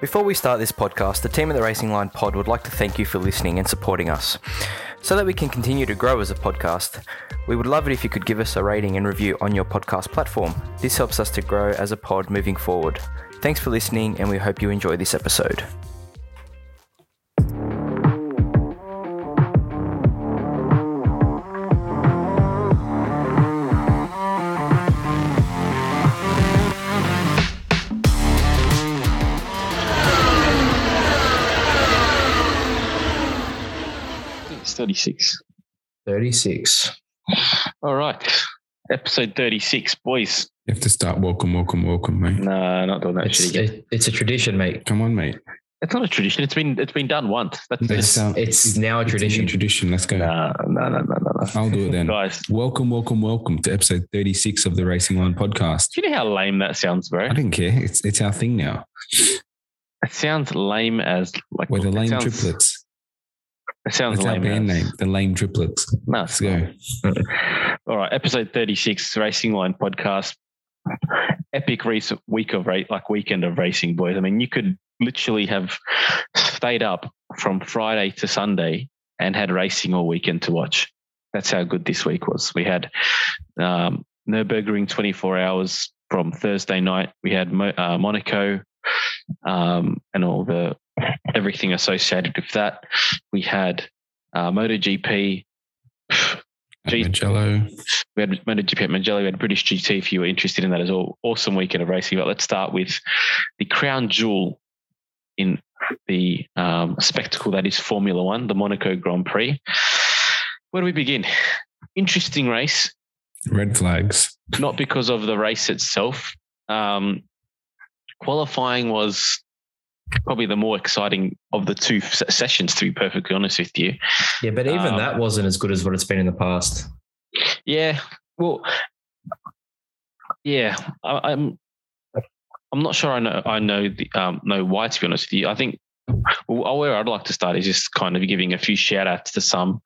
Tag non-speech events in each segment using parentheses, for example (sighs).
Before we start this podcast, the team at the Racing Line Pod would like to thank you for listening and supporting us. So that we can continue to grow as a podcast, we would love it if you could give us a rating and review on your podcast platform. This helps us to grow as a pod moving forward. Thanks for listening, and we hope you enjoy this episode. 36. 36. All right. Episode 36, boys. You have to start welcome, welcome, welcome, mate. No, not doing that It's, shit again. it- it's a tradition, mate. Come on, mate. It's not a tradition. It's been it's been done once. That's It's, it. It's, it's now a It's a tradition. tradition. Let's go. No, no, no, no, no, no. I'll do it then. Guys, Welcome, welcome, welcome to episode 36 of the Racing Line podcast. do you know how lame that sounds, bro? I didn't care. It's it's our thing now. It sounds lame as like We're the lame sounds, triplets. It sounds That's our lame. band name, the Lame Triplets. No, Let's go. All right, episode 36, Racing Line podcast. Epic race week of race, like weekend of racing, boys. I mean, you could literally have stayed up from Friday to Sunday and had racing all weekend to watch. That's how good this week was. We had um, Nürburgring 24 hours from Thursday night. We had Mo- uh, Monaco um, and all the everything associated with that. We had uh, MotoGP. Mugello. We had MotoGP at Mugello. We had British GT. If you were interested in that as well, awesome weekend of racing. But let's start with the crown jewel in the um, spectacle that is Formula One, the Monaco Grand Prix. Where do we begin? Interesting race, Red flags. not because of the race itself. Um, qualifying was probably the more exciting of the two sessions, to be perfectly honest with you. Yeah, but even Um, that wasn't as good as what it's been in the past. Yeah. Well, yeah. I, I'm. I'm not sure. I know. I know the um, know why. To be honest with you, I think. Well, where I'd like to start is just kind of giving a few shout outs to some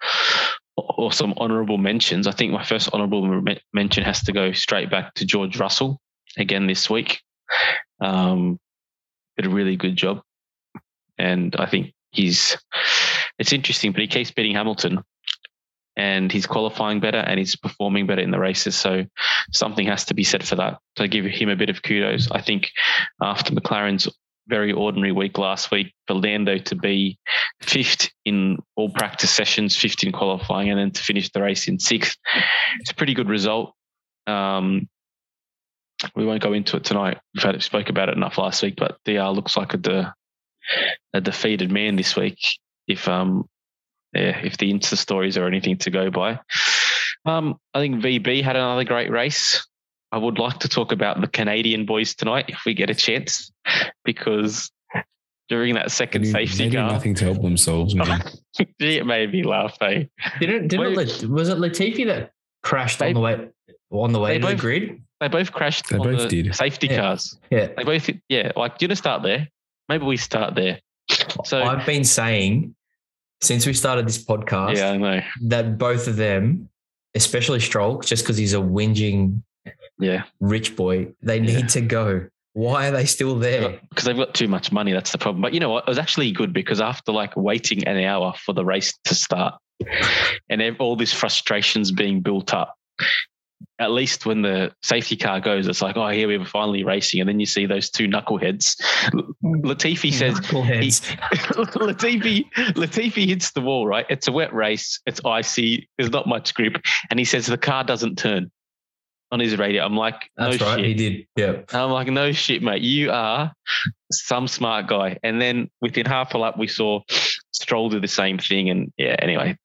or some honourable mentions. I think my first honourable mention has to go straight back to George Russell again this week. Um, did a really good job, and I think he's. It's interesting, but he keeps beating Hamilton and he's qualifying better and he's performing better in the races. So something has to be said for that. So I give him a bit of kudos. I think after McLaren's very ordinary week last week, for Lando to be fifth in all practice sessions, fifth in qualifying, and then to finish the race in sixth, it's a pretty good result. Um, we won't go into it tonight. We've had spoke about it enough last week, but DR looks like a, de, a defeated man this week. If um yeah, if the Insta stories are anything to go by. Um, I think VB had another great race. I would like to talk about the Canadian boys tonight if we get a chance, because during that second do, safety they do car, nothing to help themselves, man. it made me laugh. Eh? Didn't didn't Wait. Lat- was it Latifi that crashed They- on the way on the way they to the grid? They both crashed They on both the did. safety Yeah. cars. Yeah. They both, yeah. Like, do you want to start there? Maybe we start there. So, I've been saying since we started this podcast yeah, I know. that both of them, especially Stroll, just because he's a whinging Yeah, rich boy, they need to go. Why are they still there? because they've got too much money. That's the problem. But you know what? It was actually good because after like waiting an hour for the race to start and all this frustrations being built up, at least when the safety car goes, it's like, oh, here we are finally racing. And then you see those two knuckleheads. Mm. Latifi says, Knuckleheads. (laughs) Latifi, Latifi hits the wall, right? It's a wet race. It's icy. There's not much grip. And he says the car doesn't turn on his radio. I'm like, That's no right. shit. He did. Yeah. I'm like, no shit, mate. You are some smart guy. And then within half a lap, we saw Stroll do the same thing. And yeah, anyway,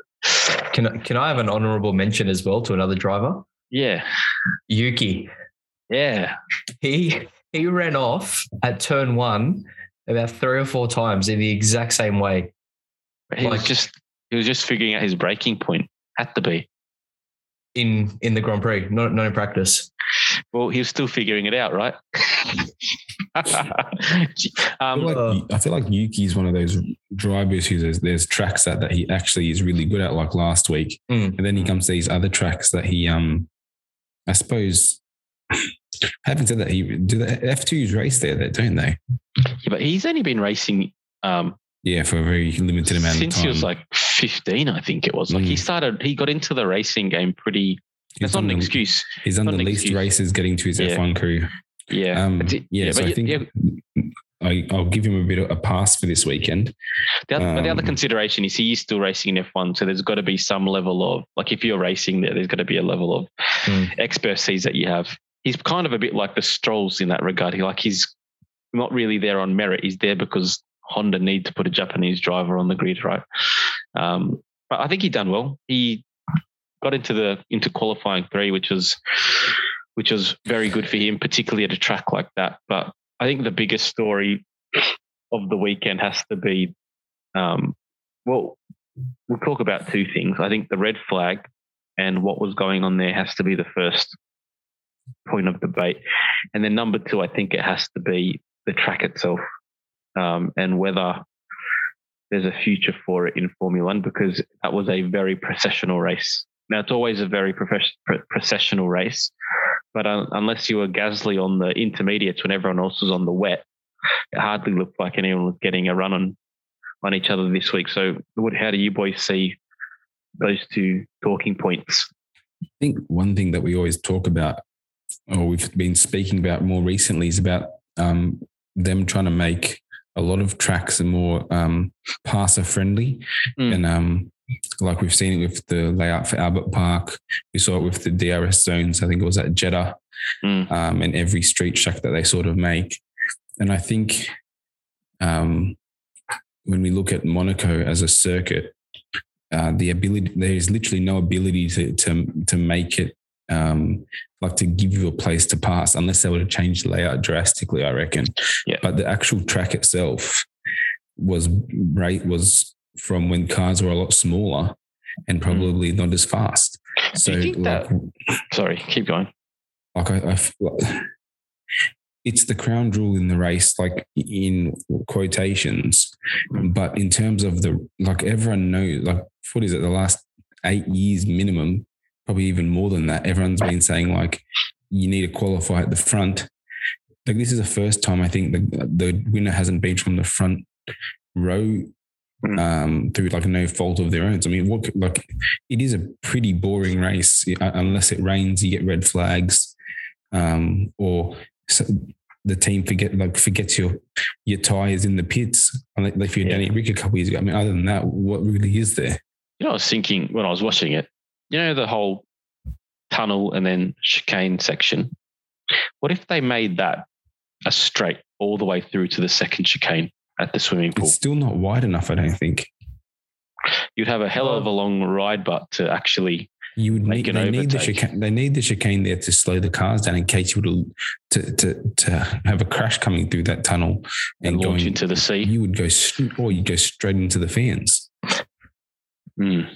Can can I have an honourable mention as well to another driver? Yeah, Yuki. yeah. He he ran off at turn one about three or four times in the exact same way. He was Like- just he was just figuring out his braking point. Had to be. in in the Grand Prix, not not in practice. Well, he was still figuring it out, right? I (laughs) feel, um, like, I feel like Yuki's one of those drivers who there's, there's tracks that, that he actually is really good at, like last week. Mm. And then he comes to these other tracks that he, um, I suppose, Having said that, he do the F2s race there, don't they? Yeah, but he's only been racing um, Yeah, for a very limited amount since of time. Since he was like 15, I think it was. Like he Mm. started, he got into the racing game pretty. He's That's not an the- excuse. He's not the least excuse. races getting to his Yeah. F1 career. Yeah. Um, it- yeah, so but I think yeah, I, I'll give him a bit of a pass for this weekend. the other, but the other um, consideration is he is still racing in F1, so there's got to be some level of like if you're racing there, there's got to be a level of Mm. expertise that you have. He's kind of a bit like the Strolls in that regard. He like he's not really there on merit. He's there because Honda need to put a Japanese driver on the grid, right? Um, but I think he done well. He got into the into qualifying three, which was which was very good for him, particularly at a track like that. But I think the biggest story of the weekend has to be, um, well, we'll talk about two things. I think the red flag and what was going on there has to be the first point of debate, and then number two, I think it has to be the track itself um, and whether there's a future for it in Formula One because that was a very processional race. Now it's always a very processional race, but uh, unless you were Gasly on the intermediates when everyone else was on the wet, it hardly looked like anyone was getting a run on on each other this week. So, what, how do you boys see those two talking points? I think one thing that we always talk about, or we've been speaking about more recently, is about um, them trying to make a lot of tracks more um, passer friendly. Mm. And um, like we've seen it with the layout for Albert Park, we saw it with the DRS zones. I think it was at Jeddah Mm. um, and every street track that they sort of make. And I think um, when we look at Monaco as a circuit, uh, the ability there is literally no ability to to to make it um, like to give you a place to pass unless they were to change the layout drastically. I reckon. Yeah. But the actual track itself was right was from when cars were a lot smaller and probably not as fast. So you think like, that- Sorry, keep going. like I, I it's the crown jewel in the race, like in quotations. But in terms of the like, everyone knows like what is it? The last eight years minimum, probably even more than that. Everyone's been saying like you need to qualify at the front. Like this is the first time I think the the winner hasn't been from the front row Mm. Um, through like no fault of their own. I mean, what like it is a pretty boring race uh, unless it rains. You get red flags, um, or so the team forget like forgets your your tires in the pits. Like if you're Yeah. Danny Ric a couple years ago. I mean, other than that, what really is there? You know, I was thinking when I was watching it, you know, the whole tunnel and then chicane section. What if they made that a straight all the way through to the second chicane at the swimming pool? It's still not wide enough. I don't think You'd have a hell of a long ride, but to actually, you would Make need. an They need the chicane. They need the chicane there to slow the cars down in case you would to to to have a crash coming through that tunnel and and launch going. into the sea. You would go, or you go straight into the fans. Mm.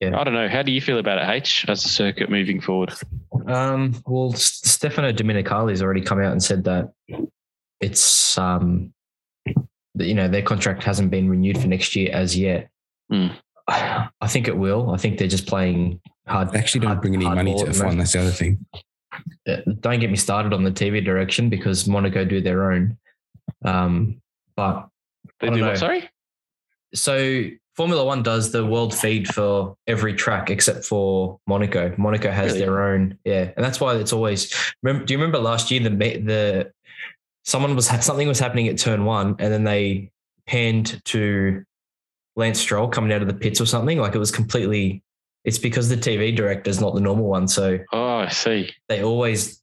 Yeah. I don't know. How do you feel about it, H, as a circuit moving forward? Um, well, Stefano Domenicali has already come out and said that it's um, you know their contract hasn't been renewed for next year as yet. Mm. (sighs) I think it will. I think they're just playing hard. They actually don't hard- bring any money to at the F1. That's the other thing. Uh, Don't get me started on the TV direction because Monaco do their own. Um, but They I don't do what? Sorry? so Formula One does the world feed for every track except for Monaco. Monaco has Really? their own, yeah, and that's why it's always. Remember, do you remember last year the ma- the someone was something was happening at turn one, and then they panned to Lance Stroll coming out of the pits or something. Like it was completely. It's because the TV director is not the normal one, so Oh, I see. they always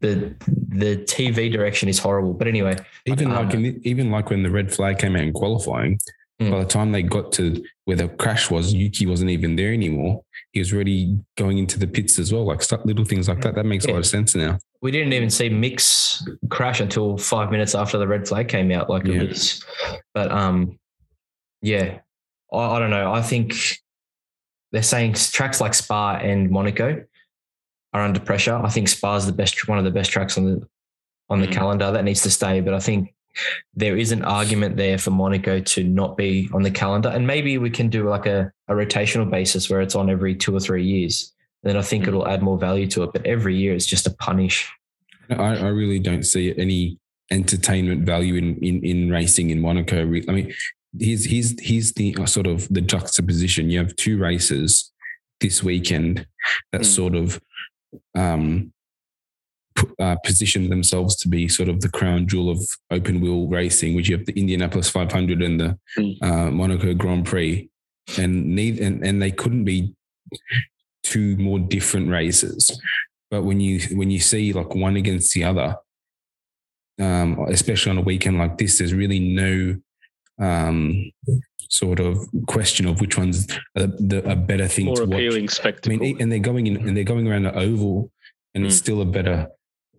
the the TV direction is horrible. But anyway, Even I like don't in, even like when the red flag came out in qualifying, Mm. by the time they got to where the crash was, Yuki wasn't even there anymore. He was already going into the pits as well. Like stuff, little things like that. That makes a lot of sense now. we didn't even see Mick's crash until five minutes after the red flag came out. Like Yeah. it was, but um, yeah, I, I don't know. I think they're saying tracks like Spa and Monaco are under pressure. I think Spa is the best, one of the best tracks on the on the Mm. calendar that needs to stay. But I think there is an argument there for Monaco to not be on the calendar, and maybe we can do like a, a rotational basis where it's on every two or three years. then I think it'll add more value to it. But every year it's just a punish. I, I really don't see any entertainment value in in, in racing in Monaco. I mean, here's here's here's the uh, sort of the juxtaposition. You have two races this weekend that Mm. sort of um, pu- uh, position themselves to be sort of the crown jewel of open wheel racing, which you have the Indianapolis 500 and the Mm. uh, Monaco Grand Prix, and neither and, and they couldn't be two more different races. But when you when you see like one against the other, um, especially on a weekend like this, there's really no um, sort of question of which one's a, the, a better thing More to watch. appealing I mean, and they're going in and they're going around the oval, and it's Mm. still a better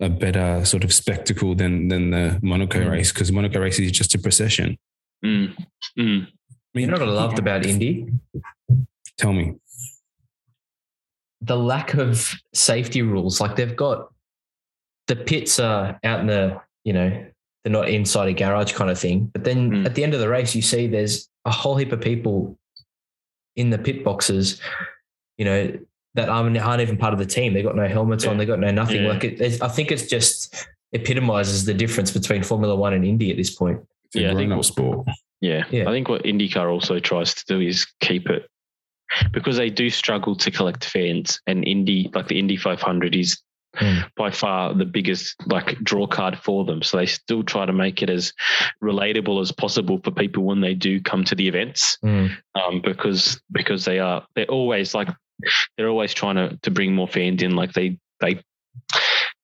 a better sort of spectacle than than the Monaco Mm. race because Monaco race is just a procession. Mm. Mm. I mean, You know what I loved about Indy? Tell me. the lack of safety rules. Like they've got the pits are out in the, you know, they're not inside a garage kind of thing. But then Mm. at the end of the race, you see there's a whole heap of people in the pit boxes, you know, that aren't, aren't even part of the team. They've got no helmets on. Yeah. They got no nothing. Yeah. Like it, it's- I think it's just epitomizes the difference between Formula One and Indy at this point. It's Yeah, I think- grown-up sport. Yeah. Yeah. I think what IndyCar also tries to do is keep it because they do struggle to collect fans and Indy like the Indy 500 is Hmm. by far the biggest like draw card for them so they still try to make it as relatable as possible for people when they do come to the events um, because because they are they're always like they're always trying to to bring more fans in like they they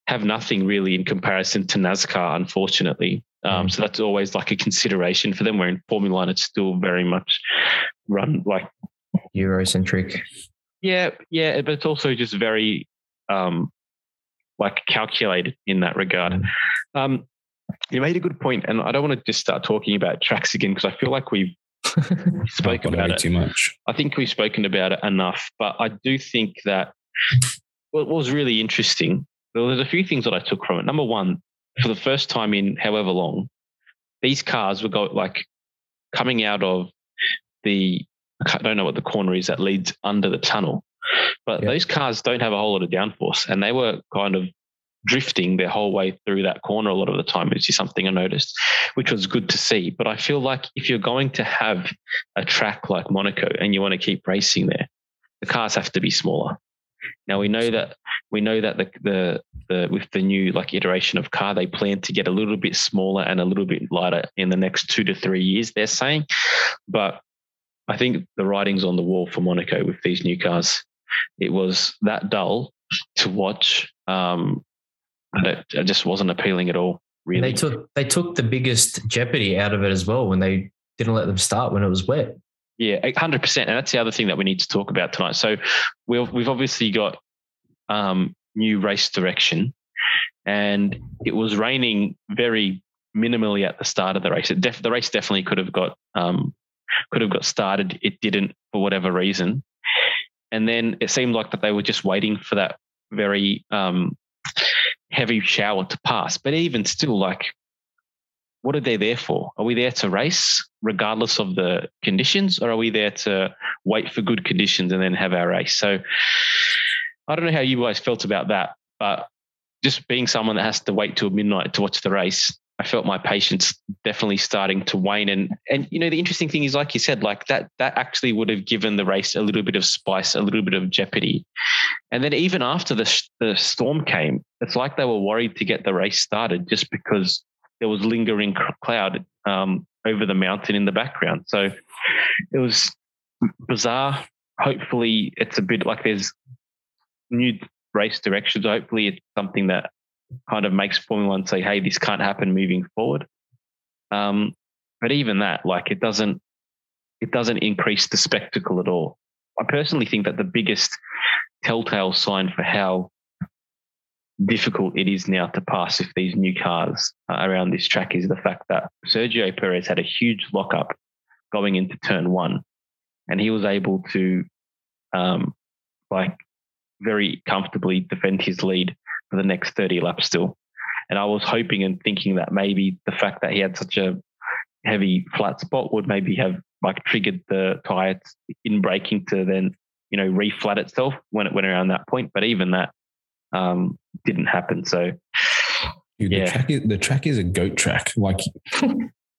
have nothing really in comparison to NASCAR unfortunately um, Mm. so that's always like a consideration for them where in Formula One it's still very much run like Eurocentric. yeah yeah but it's also just very um like calculated in that regard Mm. um you made a good point and I don't want to just start talking about tracks again because I feel like we've (laughs) spoken Not about it too much. I think we've spoken about it enough, but I do think that what was really interesting, there was a few things that I took from it. Number one, for the first time in however long, these cars were go like coming out of the I don't know what the corner is that leads under the tunnel, but those cars don't have a whole lot of downforce, and they were kind of drifting their whole way through that corner a lot of the time, which is something I noticed, which was good to see. But I feel like if you're going to have a track like Monaco and you want to keep racing there, the cars have to be smaller. Now we know that we know that the the the with the new like iteration of car, they plan to get a little bit smaller and a little bit lighter in the next two to three years. They're saying, but I think the writing's on the wall for Monaco with these new cars. It was that dull to watch. Um, and it, it just wasn't appealing at all. Really, They took they took the biggest jeopardy out of it as well when they didn't let them start when it was wet. Yeah, hundred percent, and that's the other thing that we need to talk about tonight. So we've we've obviously got um, new race direction, and it was raining very minimally at the start of the race. It def- the race definitely could have got um, could have got started. It didn't for whatever reason, and then it seemed like that they were just waiting for that very um, heavy shower to pass. But even still, like what are they there for? Are we there to race regardless of the conditions, or are we there to wait for good conditions and then have our race? So I don't know how you guys felt about that, but just being someone that has to wait till midnight to watch the race, I felt my patience definitely starting to wane. And and you know the interesting thing is, like you said, like that that actually would have given the race a little bit of spice, a little bit of jeopardy. And then even after the the storm came, it's like they were worried to get the race started just because there was lingering cloud um, over the mountain in the background. So it was bizarre. Hopefully, it's a bit like there's new race directions. Hopefully, it's something that kind of makes Formula One say, "Hey, this can't happen moving forward." Um, but even that, like, it doesn't it doesn't increase the spectacle at all. I personally think that the biggest telltale sign for how difficult it is now to pass if these new cars around this track is the fact that Sergio Perez had a huge lockup going into turn one, and he was able to, um, like, very comfortably defend his lead for the next 30 laps still. And I was hoping and thinking that maybe the fact that he had such a heavy flat spot would maybe have like triggered the tires in braking to then you know, reflat itself when it went around that point. But even that um, didn't happen. So, Dude, Yeah. the track is the track is a goat track. Like (laughs)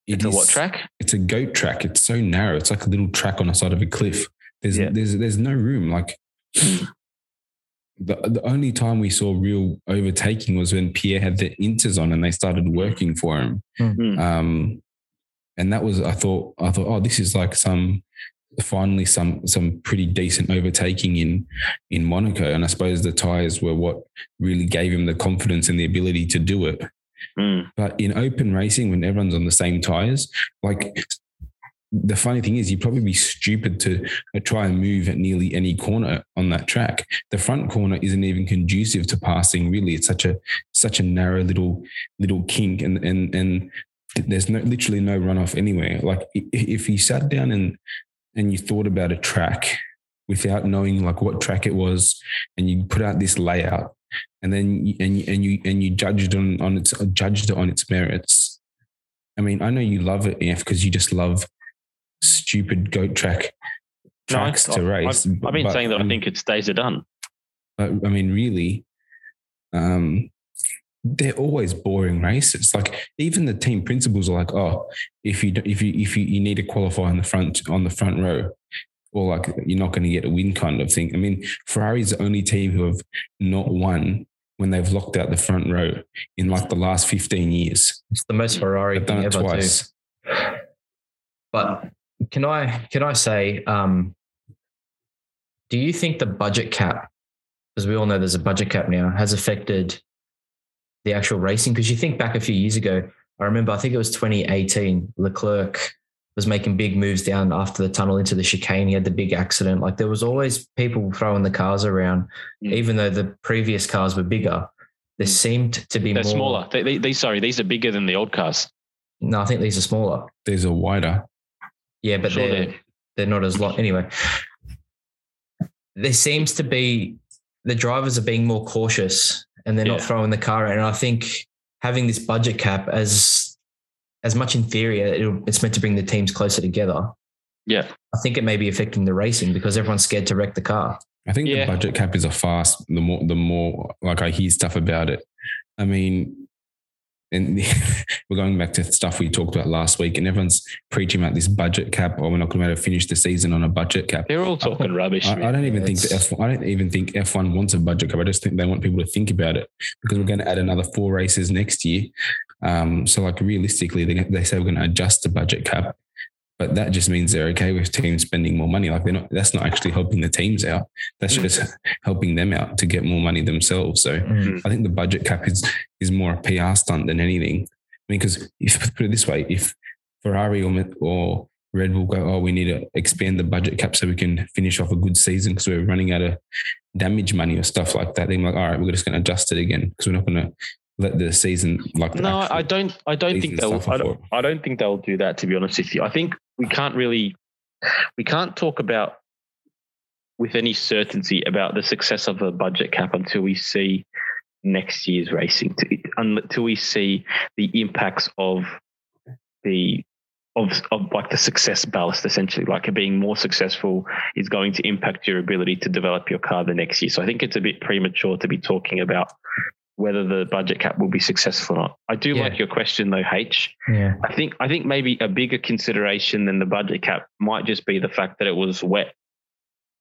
it's a what track? It's a goat track. It's so narrow. It's like a little track on the side of a cliff. There's Yeah. there's there's no room. Like the the only time we saw real overtaking was when Pierre had the inters on and they started working for him. Mm. Um, and that was I thought I thought oh this is like some finally some some pretty decent overtaking in in Monaco. And I suppose the tires were what really gave him the confidence and the ability to do it. Mm. But in open racing, when everyone's on the same tires, like the funny thing is, you'd probably be stupid to try and move at nearly any corner on that track. The front corner isn't even conducive to passing. Really, it's such a such a narrow little little kink, and and and there's no literally no runoff anywhere. Like if you sat down and and you thought about a track without knowing like what track it was, and you put out this layout, and then you, and you, and you and you judged on on its judged it on its merits. I mean, I know you love it, F, because you just love stupid goat track No, I- tracks to race. I've, I've been But, saying that I um, think its days are done. but I mean, really, um, they're always boring races. Like even the team principals are like, oh, if you if you if you, you need to qualify on the front on the front row, or like you're not going to get a win kind of thing. I mean, Ferrari's the only team who have not won when they've locked out the front row in like the last 15 years. It's the most Ferrari thing done it ever twice. too. But can I can I say, um, do you think the budget cap, because we all know there's a budget cap now, has affected the actual racing? Because you think back a few years ago, I remember I think it was 2018, Leclerc was making big moves down after the tunnel into the chicane. He had the big accident. Like there was always people throwing the cars around, Mm. even though the previous cars were bigger. There seemed to be They're more. smaller. They, they, they, sorry, these are bigger than the old cars. No, I think these are smaller. these are wider. Yeah, but Sure they're they're- they're not as long. Anyway, there seems to be the drivers are being more cautious and they're not throwing the car out. And I think having this budget cap as as much in theory, it'll, it's meant to bring the teams closer together. Yeah. I think it may be affecting the racing because everyone's scared to wreck the car. I think Yeah. the budget cap is a fast. The more, the more like I hear stuff about it. I mean, and (laughs) we're going back to stuff we talked about last week, and everyone's preaching about this budget cap, or we're not going to be able to finish the season on a budget cap. They're all talking rubbish. I, I don't even think the It's- F. I don't even think F one wants a budget cap. I just think they want people to think about it because we're going to add another four races next year. Um, so like realistically, they, they say we're going to adjust the budget cap, but that just means they're okay with teams spending more money. Like they're not. That's not actually helping the teams out. That's Mm. just (laughs) helping them out to get more money themselves. So I think the budget cap is is more a PR stunt than anything. I mean, because if put it this way, if Ferrari or or Red Bull go, oh, we need to expand the budget cap so we can finish off a good season because we're running out of damage money or stuff like that. They're like, all right, we're just going to adjust it again because we're not going to let the season like the No, I don't. I don't think they'll. I don't. I don't think they'll do that. To be honest with you, I think we can't really, we can't talk about with any certainty about the success of a budget cap until we see next year's racing. Until we see the impacts of the of of like the success ballast essentially like being more successful is going to impact your ability to develop your car the next year so i think it's a bit premature to be talking about whether the budget cap will be successful or not i do Yeah. like your question though h Yeah. i think i think maybe a bigger consideration than the budget cap might just be the fact that it was wet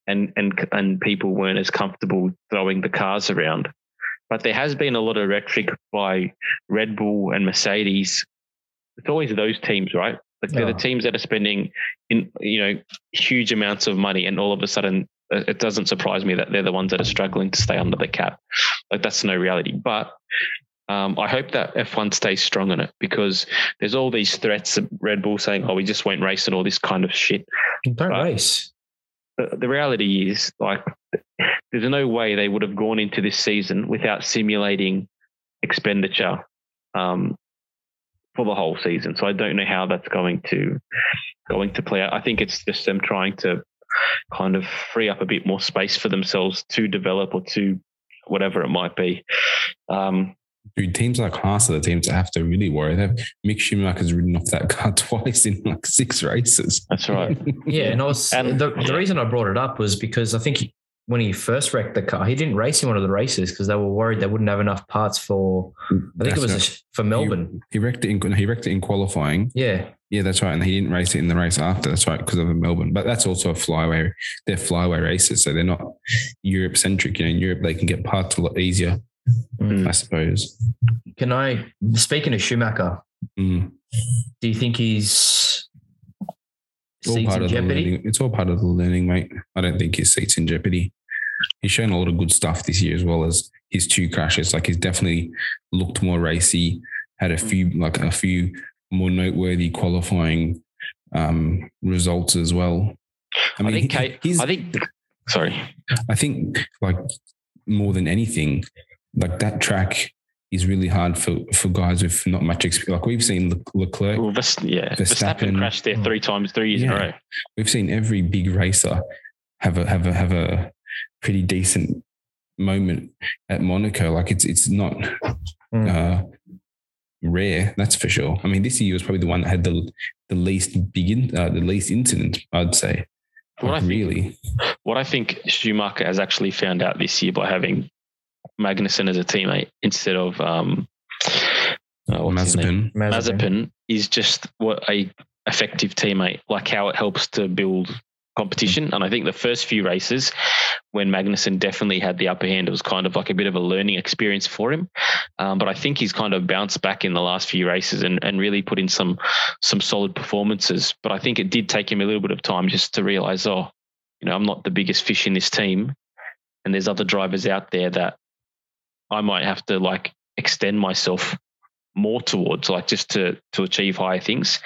and and and people weren't as comfortable throwing the cars around but there has been a lot of rhetoric by red bull and mercedes it's always those teams right like they're Yeah. the teams that are spending in you know huge amounts of money and all of a sudden it doesn't surprise me that they're the ones that are struggling to stay under the cap like that's no reality but um, I hope that F1 stays strong on it because there's all these threats of Red Bull saying, "Oh, we just won't race and all this kind of shit." Don't Right. race. The, the reality is, like, there's no way they would have gone into this season without simulating expenditure um, for the whole season. So I don't know how that's going to going to play out. I think it's just them trying to kind of free up a bit more space for themselves to develop or to whatever it might be. Um, dude, teams like Haas are the teams that have to really worry. They have Mick Schumacher's ridden off that car (laughs) twice in like six races. That's right. (laughs) Yeah, and I was And- the, the reason I brought it up was because I think he, when he first wrecked the car, he didn't race in one of the races because they were worried they wouldn't have enough parts for. I think it was That's a, for Melbourne. He wrecked it in he wrecked it in qualifying. yeah, Yeah, that's right. And he didn't race it in the race after. That's right, because of Melbourne. But that's also a flyway. They're flyway races, so they're not Europe centric. You know, in Europe they can get parts a lot easier, Mm. I suppose. can I? Speaking of Schumacher, Mm. do you think he's all seats part in of the jeopardy? learning. It's all part of the learning, mate. I don't think his seat's in jeopardy. He's shown a lot of good stuff this year, as well as his two crashes. Like he's definitely looked more racy. Had a few, like a few more noteworthy qualifying um, results as well. I, think Kate, he's, I think sorry. I think like more than anything, like that track is really hard for for guys with not much experience. Like we've seen Le- Leclerc, Well, Vers- yeah, Verstappen, Verstappen- crashed there three times, three years in a row. we've seen every big racer have a have a have a pretty decent moment at Monaco. Like it's it's not Mm. uh, rare, that's for sure. I mean, this year was probably the one that had the the least big in, uh, the least incident. I'd say. What I Like, think- really, What I think Schumacher has actually found out this year by having Magnussen as a teammate instead of um, uh, what's his name? Mazepin. Mazepin is just what a effective teammate, like how it helps to build competition. And I think the first few races, when Magnussen definitely had the upper hand, it was kind of like a bit of a learning experience for him. Um, but I think he's kind of bounced back in the last few races and, and really put in some some solid performances. But I think it did take him a little bit of time just to realize, oh, you know, I'm not the biggest fish in this team, and there's other drivers out there that I might have to like extend myself more towards like just to to achieve higher things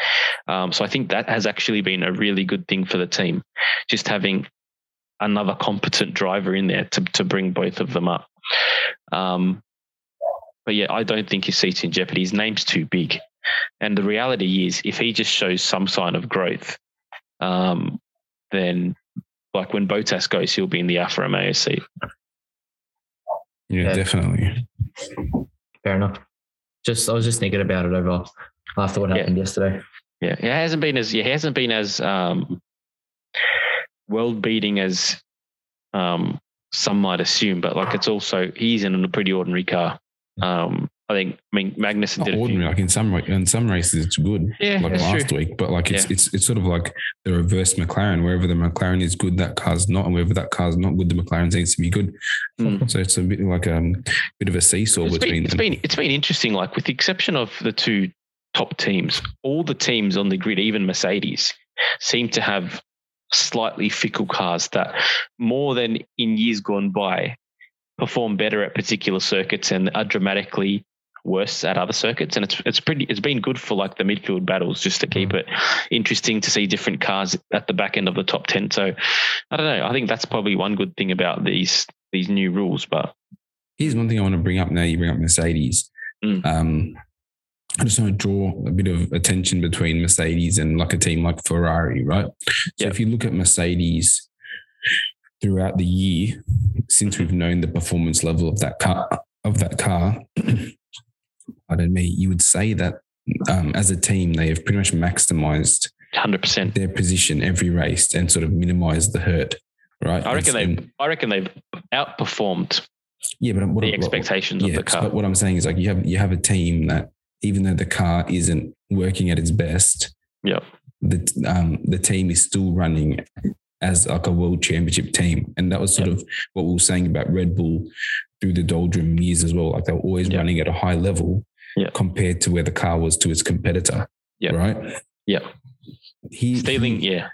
um, so i think that has actually been a really good thing for the team just having another competent driver in there to, to bring both of them up um, but yeah i don't think his seat's in jeopardy his name's too big and the reality is if he just shows some sign of growth um, then like when Bottas goes he'll be in the alfa romeo seat Yeah, Yeah. definitely. Fair enough. Just I was just thinking about it over after what Yeah. happened yesterday. Yeah, he hasn't been as he hasn't been as um, world beating as um, some might assume, but like it's also he's in a pretty ordinary car. Um, I think. I mean, Magnussen Not did ordinary. Like in some in some races, it's good. Yeah, like last true. week, but like it's Yeah. it's it's sort of like the reverse McLaren. Wherever the McLaren is good, that car's not, and wherever that car's not good, the McLaren needs to be good. Mm. So it's a bit like a bit of a seesaw It's between been, it's been it's been interesting. Like with the exception of the two top teams, all the teams on the grid, even Mercedes, seem to have slightly fickle cars that more than in years gone by perform better at particular circuits and are dramatically worse at other circuits. And it's it's pretty it's been good for like the midfield battles just to keep it interesting to see different cars at the back end of the top ten. So I don't know. I think that's probably one good thing about these these new rules. But Here's one thing I want to bring up now. You bring up Mercedes. Mm. Um, I just want to draw a bit of attention between Mercedes and like a team like Ferrari, right? So Yeah. if you look at Mercedes throughout the year, since we've known the performance level of that car, of that car, (clears throat) pardon me, you would say that um, as a team they have pretty much maximized hundred percent. their position every race and sort of minimized the hurt, right? I reckon they've I reckon they've outperformed yeah, but what, the what- expectations of the car. But what I'm saying is like you have you have a team that even though the car isn't working at its best, Yeah. the um, the team is still running as like a world championship team, and that was sort of what we were saying about Red Bull through the doldrum years as well. Like they were always Yeah. running at a high level Yeah. compared to where the car was to its competitor. Yeah. right. Yeah. He, Stealing, he- yeah.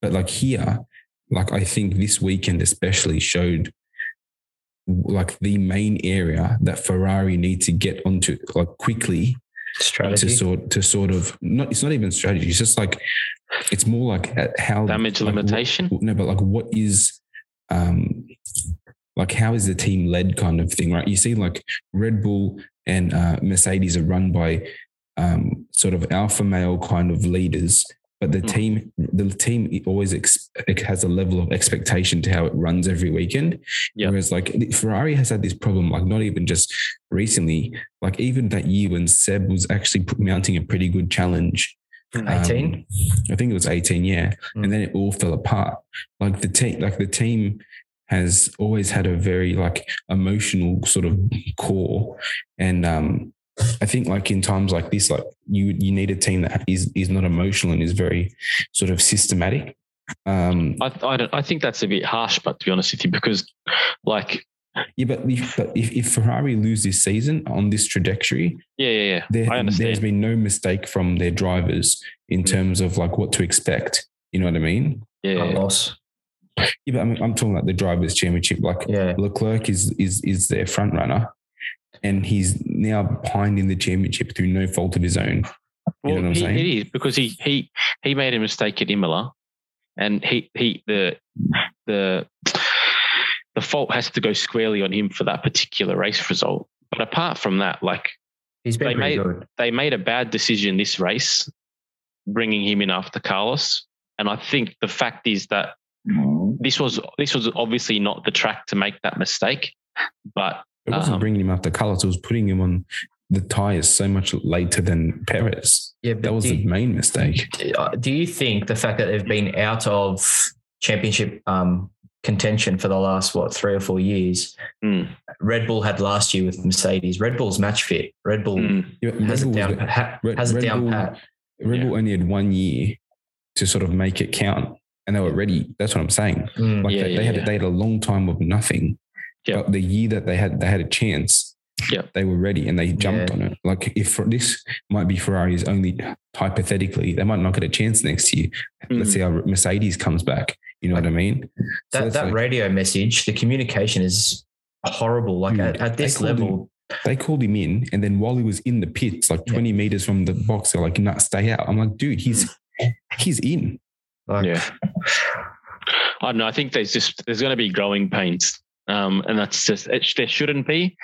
but like here, like I think this weekend especially showed like the main area that Ferrari need to get onto like quickly Strategy. to sort to sort of not it's not even strategy it's just like it's more like how Damage like, what- limitation. no but like what is um like how is the team led kind of thing right you see like red bull and uh, mercedes are run by um sort of alpha male kind of leaders but the Mm. team, the team always ex- has a level of expectation to how it runs every weekend. Yeah. Whereas like Ferrari has had this problem, like not even just recently, like even that year when Seb was actually mounting a pretty good challenge. um, 18? I think it was 18, yeah. Mm. And then it all fell apart. Like the team, like the team has always had a very like emotional sort of core. And um I think like in times like this, like you you need a team that is is not emotional and is very sort of systematic. Um I, I don't. I think that's a bit harsh, but to be honest with you, because like yeah, but if but if, if Ferrari lose this season on this trajectory, yeah, yeah, yeah. there, I understand. there's been no mistake from their drivers in terms of like what to expect. You know what I mean? yeah, yeah, yeah. Carlos. Yeah, but I'm, I'm talking about the drivers' championship. Like Yeah. Leclerc is is is their front runner, and he's now behind in the championship through no fault of his own. You know what I'm he, saying? It is because he he he made a mistake at Imola, and he he the the the fault has to go squarely on him for that particular race result. But apart from that, like He's been They made- good. they made a bad decision this race, bringing him in after Carlos. And I think the fact is that this was this was obviously not the track to make that mistake. But It wasn't Um, bringing him after Carlos; it was putting him on the tires so much later than Perez. Yeah, That was do, the main mistake. uh, do you think the fact that they've been out of championship um, contention for the last what three or four years? mm, Red Bull had last year with Mercedes. Red Bull's match fit. Red Bull mm, Yeah, Red has it Bull down. the- Ha, Red- has it Red down Bull- pat. Red Bull only had one year to sort of make it count, and they were ready. That's what I'm saying. Mm. Like Yeah, they, they had yeah. they had a long time of nothing. Yeah. But the year that they had they had a chance, Yeah. they were ready and they jumped Yeah. on it. Like if this might be Ferrari's only hypothetically, they might not get a chance next year. Let's Mm. see how Mercedes comes back. You know what I mean? That it's that like- radio message, the communication is horrible. Like Mm. at, at this called him- level, they called him in, and then while he was in the pits, like Yeah. 20 meters from the box, they're like, "Nah, stay out." I'm like, dude, he's he's in. Like yeah. I don't know. I think there's just there's going to be growing pains, um, and that's just it, there shouldn't be,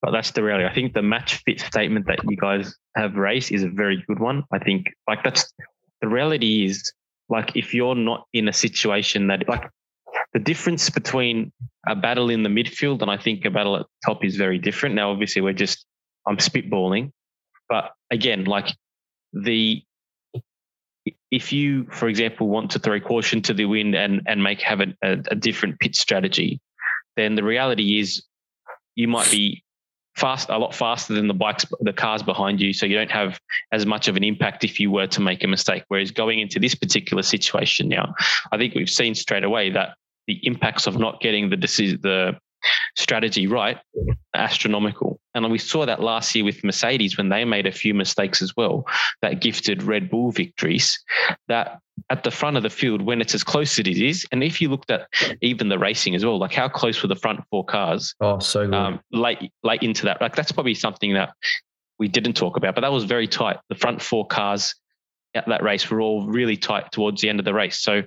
but that's the reality. I think the match fit statement that you guys have raised is a very good one. I think like that's the reality is like if you're not in a situation that like the difference between a battle in the midfield and I think a battle at the top is very different. Now, obviously, we're just I'm spitballing, but again, like the if you, for example, want to throw caution to the wind and and make have a, a, a different pit strategy, then the reality is you might be fast a lot faster than the bikes the cars behind you. So you don't have as much of an impact if you were to make a mistake. Whereas going into this particular situation now i think we've seen straight away that the impacts of not getting the decision the strategy right astronomical and we saw that last year with mercedes when they made a few mistakes as well that gifted red bull victories that at the front of the field when it's as close as it is and if you looked at even the racing as well like how close were the front four cars oh, so um, late late into that. Like that's probably something that we didn't talk about, but that was very tight. The front four cars at that race were all really tight towards the end of the race, so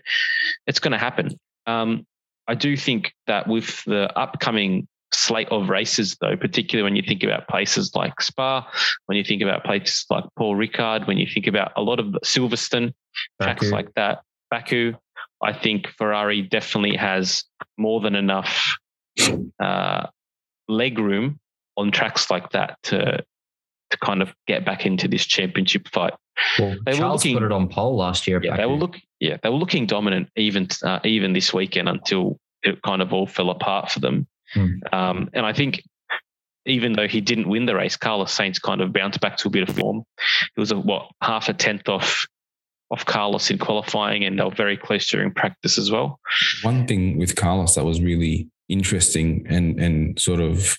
it's going to happen. Um, I do think that with the upcoming slate of races, though, particularly when you think about places like Spa, when you think about places like Paul Ricard, when you think about a lot of Silverstone, tracks like that, Baku, I think Ferrari definitely has more than enough uh, leg room on tracks like that to to kind of get back into this championship fight. well, they were Charles looking- put it on pole last year. Yeah, they were look. Yeah, they were looking dominant even uh, even this weekend until it kind of all fell apart for them. Hmm. Um, and I think even though he didn't win the race, Carlos Sainz kind of bounced back to a bit of form. It was a what half a tenth off off Carlos in qualifying, and they were very close during practice as well. One thing with Carlos that was really interesting and and sort of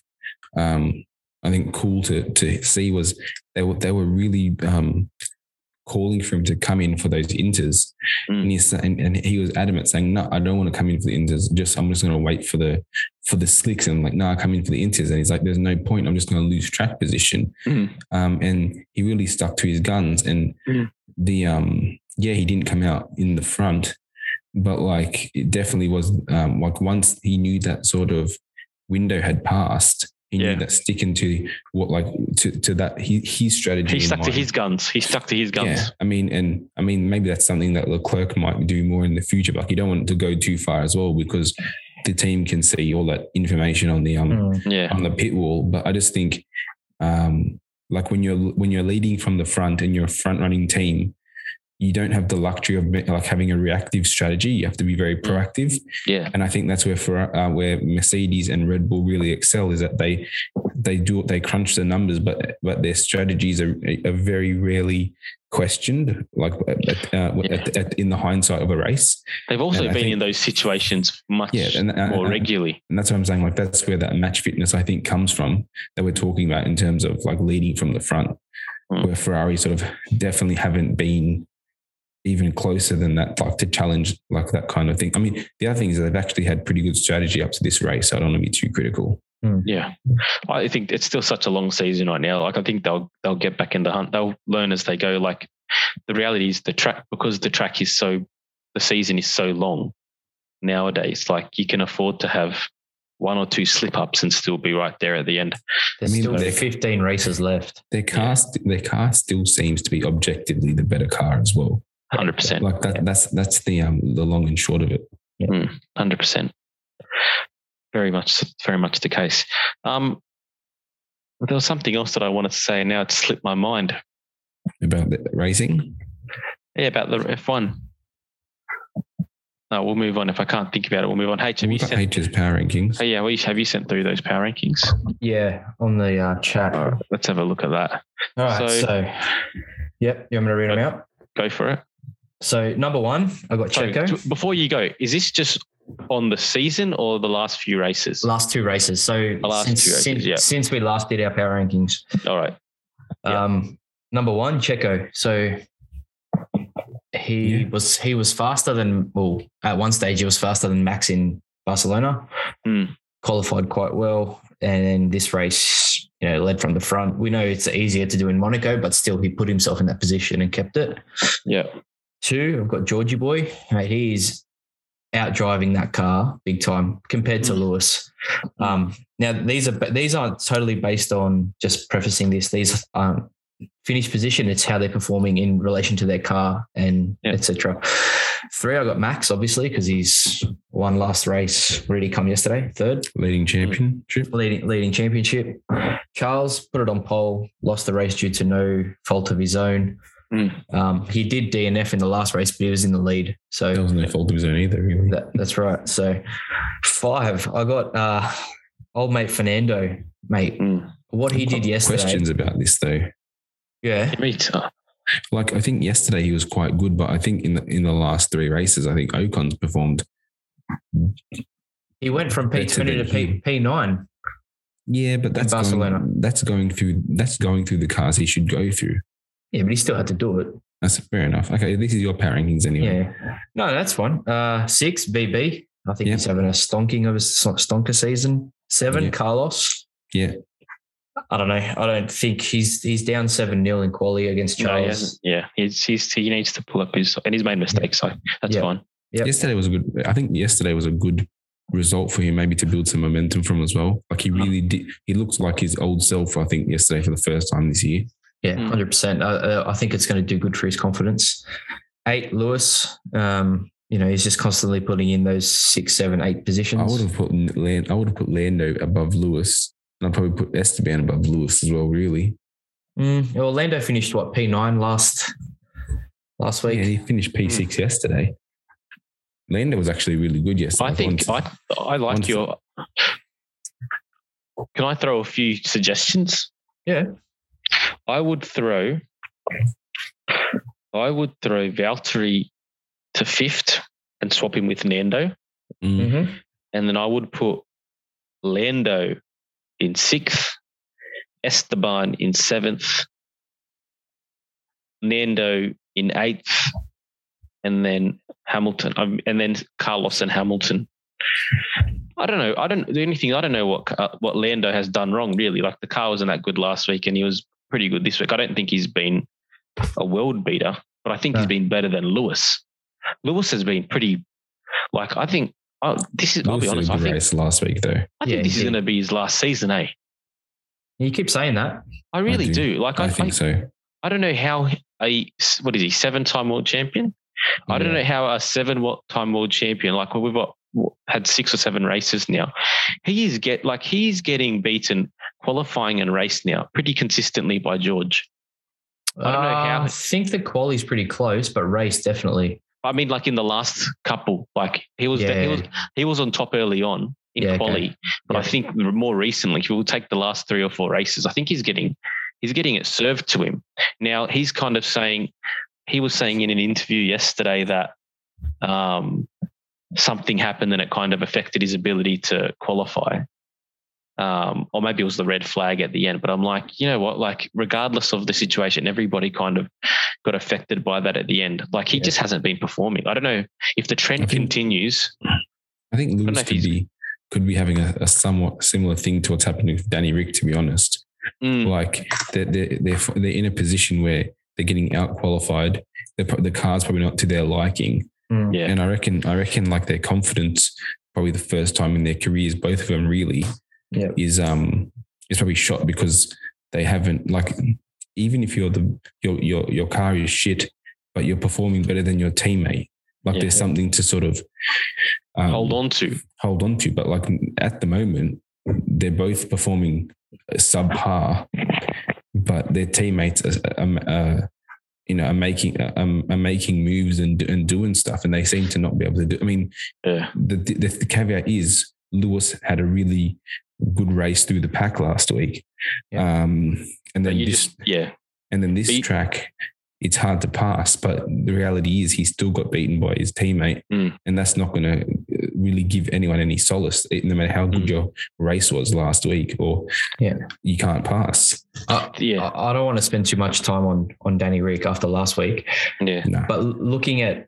um, I think cool to to see was they were they were really um, calling for him to come in for those inters, Mm. and he's saying, and he was adamant saying, "No, I don't want to come in for the inters. Just I'm just going to wait for the for the slicks." And I'm like, "No, I come in for the inters." And he's like, "There's no point. I'm just going to lose track position." Mm. Um, and he really stuck to his guns. And Mm. the um, yeah, he didn't come out in the front, but like it definitely was um, like once he knew that sort of window had passed, He Yeah. knew that sticking to what like to, to that he, his strategy. He stuck to his guns. He stuck to his guns. Yeah, I mean, and I mean, maybe that's something that Leclerc might do more in the future. But like, you don't want to go too far as well because the team can see all that information on the um Mm. Yeah. on the pit wall. But I just think, um, like when you're when you're leading from the front and you're a front running team, you don't have the luxury of like having a reactive strategy. You have to be very proactive. Yeah. And I think that's where for uh, where Mercedes and Red Bull really excel is that they they do they crunch the numbers, but but their strategies are, are very rarely questioned, like at, uh, Yeah. at, at, in the hindsight of a race. They've also And been think- in those situations much Yeah, and- more regularly. And that's what I'm saying. Like that's where that match fitness I think comes from that we're talking about in terms of like leading from the front, Mm. where Ferrari sort of definitely haven't been even closer than that, like to challenge like that kind of thing. I mean, the other thing is that they've actually had pretty good strategy up to this race. So I don't want to be too critical. Hmm. Yeah, I think it's still such a long season right now. Like I think they'll they'll get back in the hunt. They'll learn as they go. Like the reality is the track because the track is so the season is so long nowadays. Like you can afford to have one or two slip ups and still be right there at the end. There's I mean, still they- 15 races left. Their car, st- their car still seems to be objectively the better car as well. Hundred percent, Like that, that's that's the um the long and short of it. hundred percent. Very much, very much the case. Um, there was something else that I wanted to say. and Now it slipped my mind. About the racing, Yeah, about the F one. No, we'll move on. If I can't think about it, we'll move on. H, have you we've got sent? H's power rankings. Oh, yeah, well, have you sent through those power rankings? Yeah, on the uh, chat. All right, let's have a look at that. All right. So- So, yep, you want me to read them out? Go for it. So, number one, I got So, Checo. t- before you go, is this just on the season or the last few races? Last two races. So, last since, two races, since, yeah. since we last did our power rankings, All right. Yeah. um, number one, Checo. So, he Yeah. was he was faster than well at one stage he was faster than Max in Barcelona. Hmm. Qualified quite well, and then this race, you know, led from the front. We know it's easier to do in Monaco, but still he put himself in that position and kept it. Yeah. Two, I've got Georgie Boy. Mate, is out driving that car big time compared to Mm. Lewis. Um, now these are these aren't totally based on just prefacing this. These aren't finished position. It's how they're performing in relation to their car and Yeah. etc. Three, I got Max obviously because he's won last race. Really come yesterday. Third, Leading championship. leading leading championship. Charles put it on pole, lost the race due to no fault of his own. Mm. Um, he did DNF in the last race, but he was in the lead. So That was no fault of his own either, really. that, that's right. So five, I got uh, old mate Fernando, mate. Mm. What he did yesterday. Questions about this though. Yeah, Me too. Like I think yesterday he was quite good, but I think in the in the last three races, I think Ocon's performed. he went from P twenty to P P nine. Yeah, but that's Barcelona. going, that's going through that's going through the cars he should go through. Yeah, but he still had to do it. That's fair enough. Okay, this is your power rankings anyway. Yeah, no, that's fine. Uh, six BB. I think Yeah. he's having a stonking of a stonker season. Seven Yeah. Carlos. Yeah. I don't know. I don't think he's he's down seven 0 in quality against No, he Charles. hasn't. yeah, he's, he's, he needs to pull up his, and he's made mistakes. So that's Yeah. fine. Yep. Yesterday was a good. I think yesterday was a good result for him, maybe to build some momentum from as well. Like he really did. He looked like his old self. I think yesterday for the first time this year. Yeah, Mm. hundred percent. I, I think it's going to do good for his confidence. Eight, Lewis. Um, you know, he's just constantly putting in those six, seven, eight positions. I would have put Land. I would have put Lando above Lewis, and I'd probably put Esteban above Lewis as well. Really. Mm, well, Lando finished what P nine last last week. Yeah, he finished P six yesterday. Lando was actually really good yesterday. I think Once- I, I like once- your. Can I throw a few suggestions? Yeah. I would throw. I would throw Valtteri to fifth and swap him with Nando, Mm. Mhm. and then I would put Lando in sixth, Esteban in seventh, Nando in eighth, and then Hamilton, um, and then Carlos and Hamilton. I don't know. I don't The only thing I don't know what uh, what Lando has done wrong. Really, like the car wasn't that good last week, and he was pretty good this week. I don't think he's been a world beater, but I think he's been better than Lewis. Lewis has been pretty. Like I think. Oh, this is. I'll Lewis be did honest. I good think. race last week though. I think Yeah, this he is going to be his last season, eh? You keep saying that. I really do. do. Like I, I I, think so. I don't know how a what is he seven time world champion. I don't know how a seven time world champion like well, we've got had six or seven races now. He is get like he's getting beaten qualifying and race now pretty consistently by George. I don't know how- Uh, I think the quali's pretty close, but race definitely. I mean, like in the last couple, like he was Yeah. he was he was on top early on in Yeah, okay. quali, but I think more recently, if we'll take the last three or four races, I think he's getting he's getting it served to him. Now he's kind of saying he was saying in an interview yesterday that um, something happened and it kind of affected his ability to qualify. Um, or maybe it was the red flag at the end, but I'm like, you know what? Like, regardless of the situation, everybody kind of got affected by that at the end. Like, he Yeah. just hasn't been performing. I don't know if the trend I think- continues. I think Lewis if could be could be having a, a somewhat similar thing to what's happening with Danny Ric. To be honest, Mm, like they're they're they're, they're in a position where they're getting out qualified. The car's probably not to their liking, Mm. yeah. and I reckon I reckon like their confidence probably the first time in their careers, both of them really, Yeah. is um is probably shot because they haven't like even if you're the your your your car is shit, but you're performing better than your teammate. Like Yeah. there's something to sort of um, Hold on to. hold on to. But like at the moment, they're both performing subpar, but their teammates are, are, are you know, are making are, are making moves and and doing stuff, and they seem to not be able to do. I mean, Yeah. the the, the caveat is Lewis had a really good race through the pack last week, Yeah. um, and then this just, yeah. and then this you- track, it's hard to pass. But the reality is, he still got beaten by his teammate, Mm. and that's not going to really give anyone any solace, no matter how good Mm. your race was last week. Or Yeah. you can't pass. Uh, Yeah. I I don't want to spend too much time on on Danny Ric after last week, Yeah. No, but looking at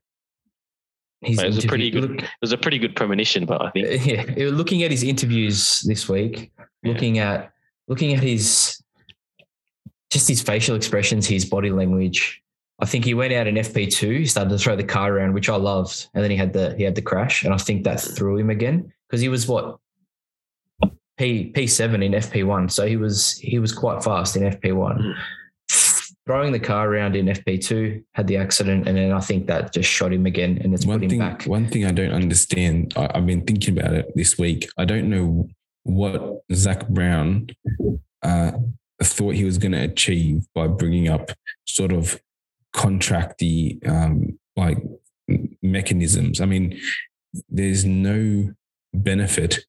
his it was a pretty interview- good- It was a pretty good premonition, but I think (laughs) yeah, looking at his interviews this week, Yeah. looking at looking at his just his facial expressions, his body language. I think he went out in FP two, he started to throw the car around, which I loved, and then he had the he had the crash, and I think that threw him again because he was what P P seven in FP one, so he was he was quite fast in FP one. Mm. Throwing the car around in FP two had the accident, and then I think that just shot him again, and it's put one him thing. back. One thing I don't understand. I, I've been thinking about it this week. I don't know what Zak Brown uh, thought he was going to achieve by bringing up sort of contracty um, like mechanisms. I mean, there's no benefit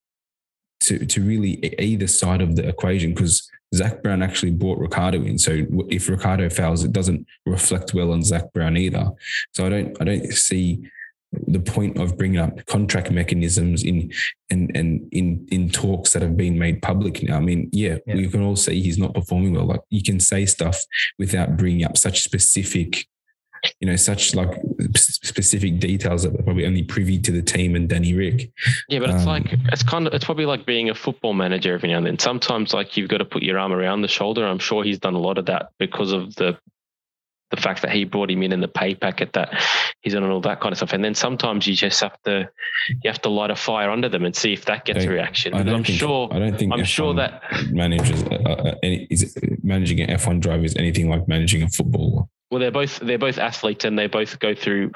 to to really either side of the equation because Zak Brown actually brought Ricciardo in. So if Ricciardo fails, it doesn't reflect well on Zak Brown either. So I don't I don't see the point of bringing up contract mechanisms in and and in in talks that have been made public now. I mean, yeah, Yeah. we can all say he's not performing well. Like you can say stuff without bringing up such specific, you know, such like specific details that are probably only privy to the team and Danny Ric. Yeah, but it's Um, like it's kind of it's probably like being a football manager every now and then. Sometimes like you've got to put your arm around the shoulder. I'm sure he's done a lot of that because of the the fact that he brought him in in the pay packet that he's on and all that kind of stuff. And then sometimes you just have to you have to light a fire under them and see if that gets a reaction. I think. sure I don't think. I'm sure F1 that managers uh, uh, any, is managing an F1 driver is anything like managing a footballer. well they're both they're both athletes and they both go through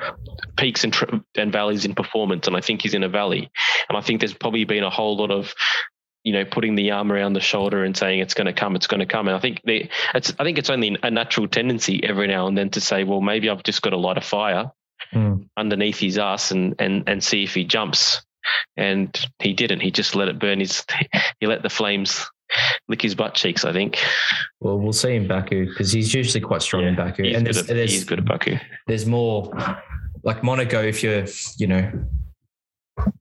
peaks and and valleys in performance. And I think he's in a valley. And I think there's probably been a whole lot of you know, putting the arm around the shoulder and saying it's going to come, it's going to come. And I think they, it's, I think it's only a natural tendency every now and then to say, well, maybe I've just got to light a fire Mm. underneath his ass and and and see if he jumps. And he didn't. He just let it burn his. He let the flames lick his butt cheeks. I think. Well, we'll see in Baku because he's usually quite strong in Baku, he's, and good there's, at, there's, he's good at Baku. there's more like Monaco. If you're, you know,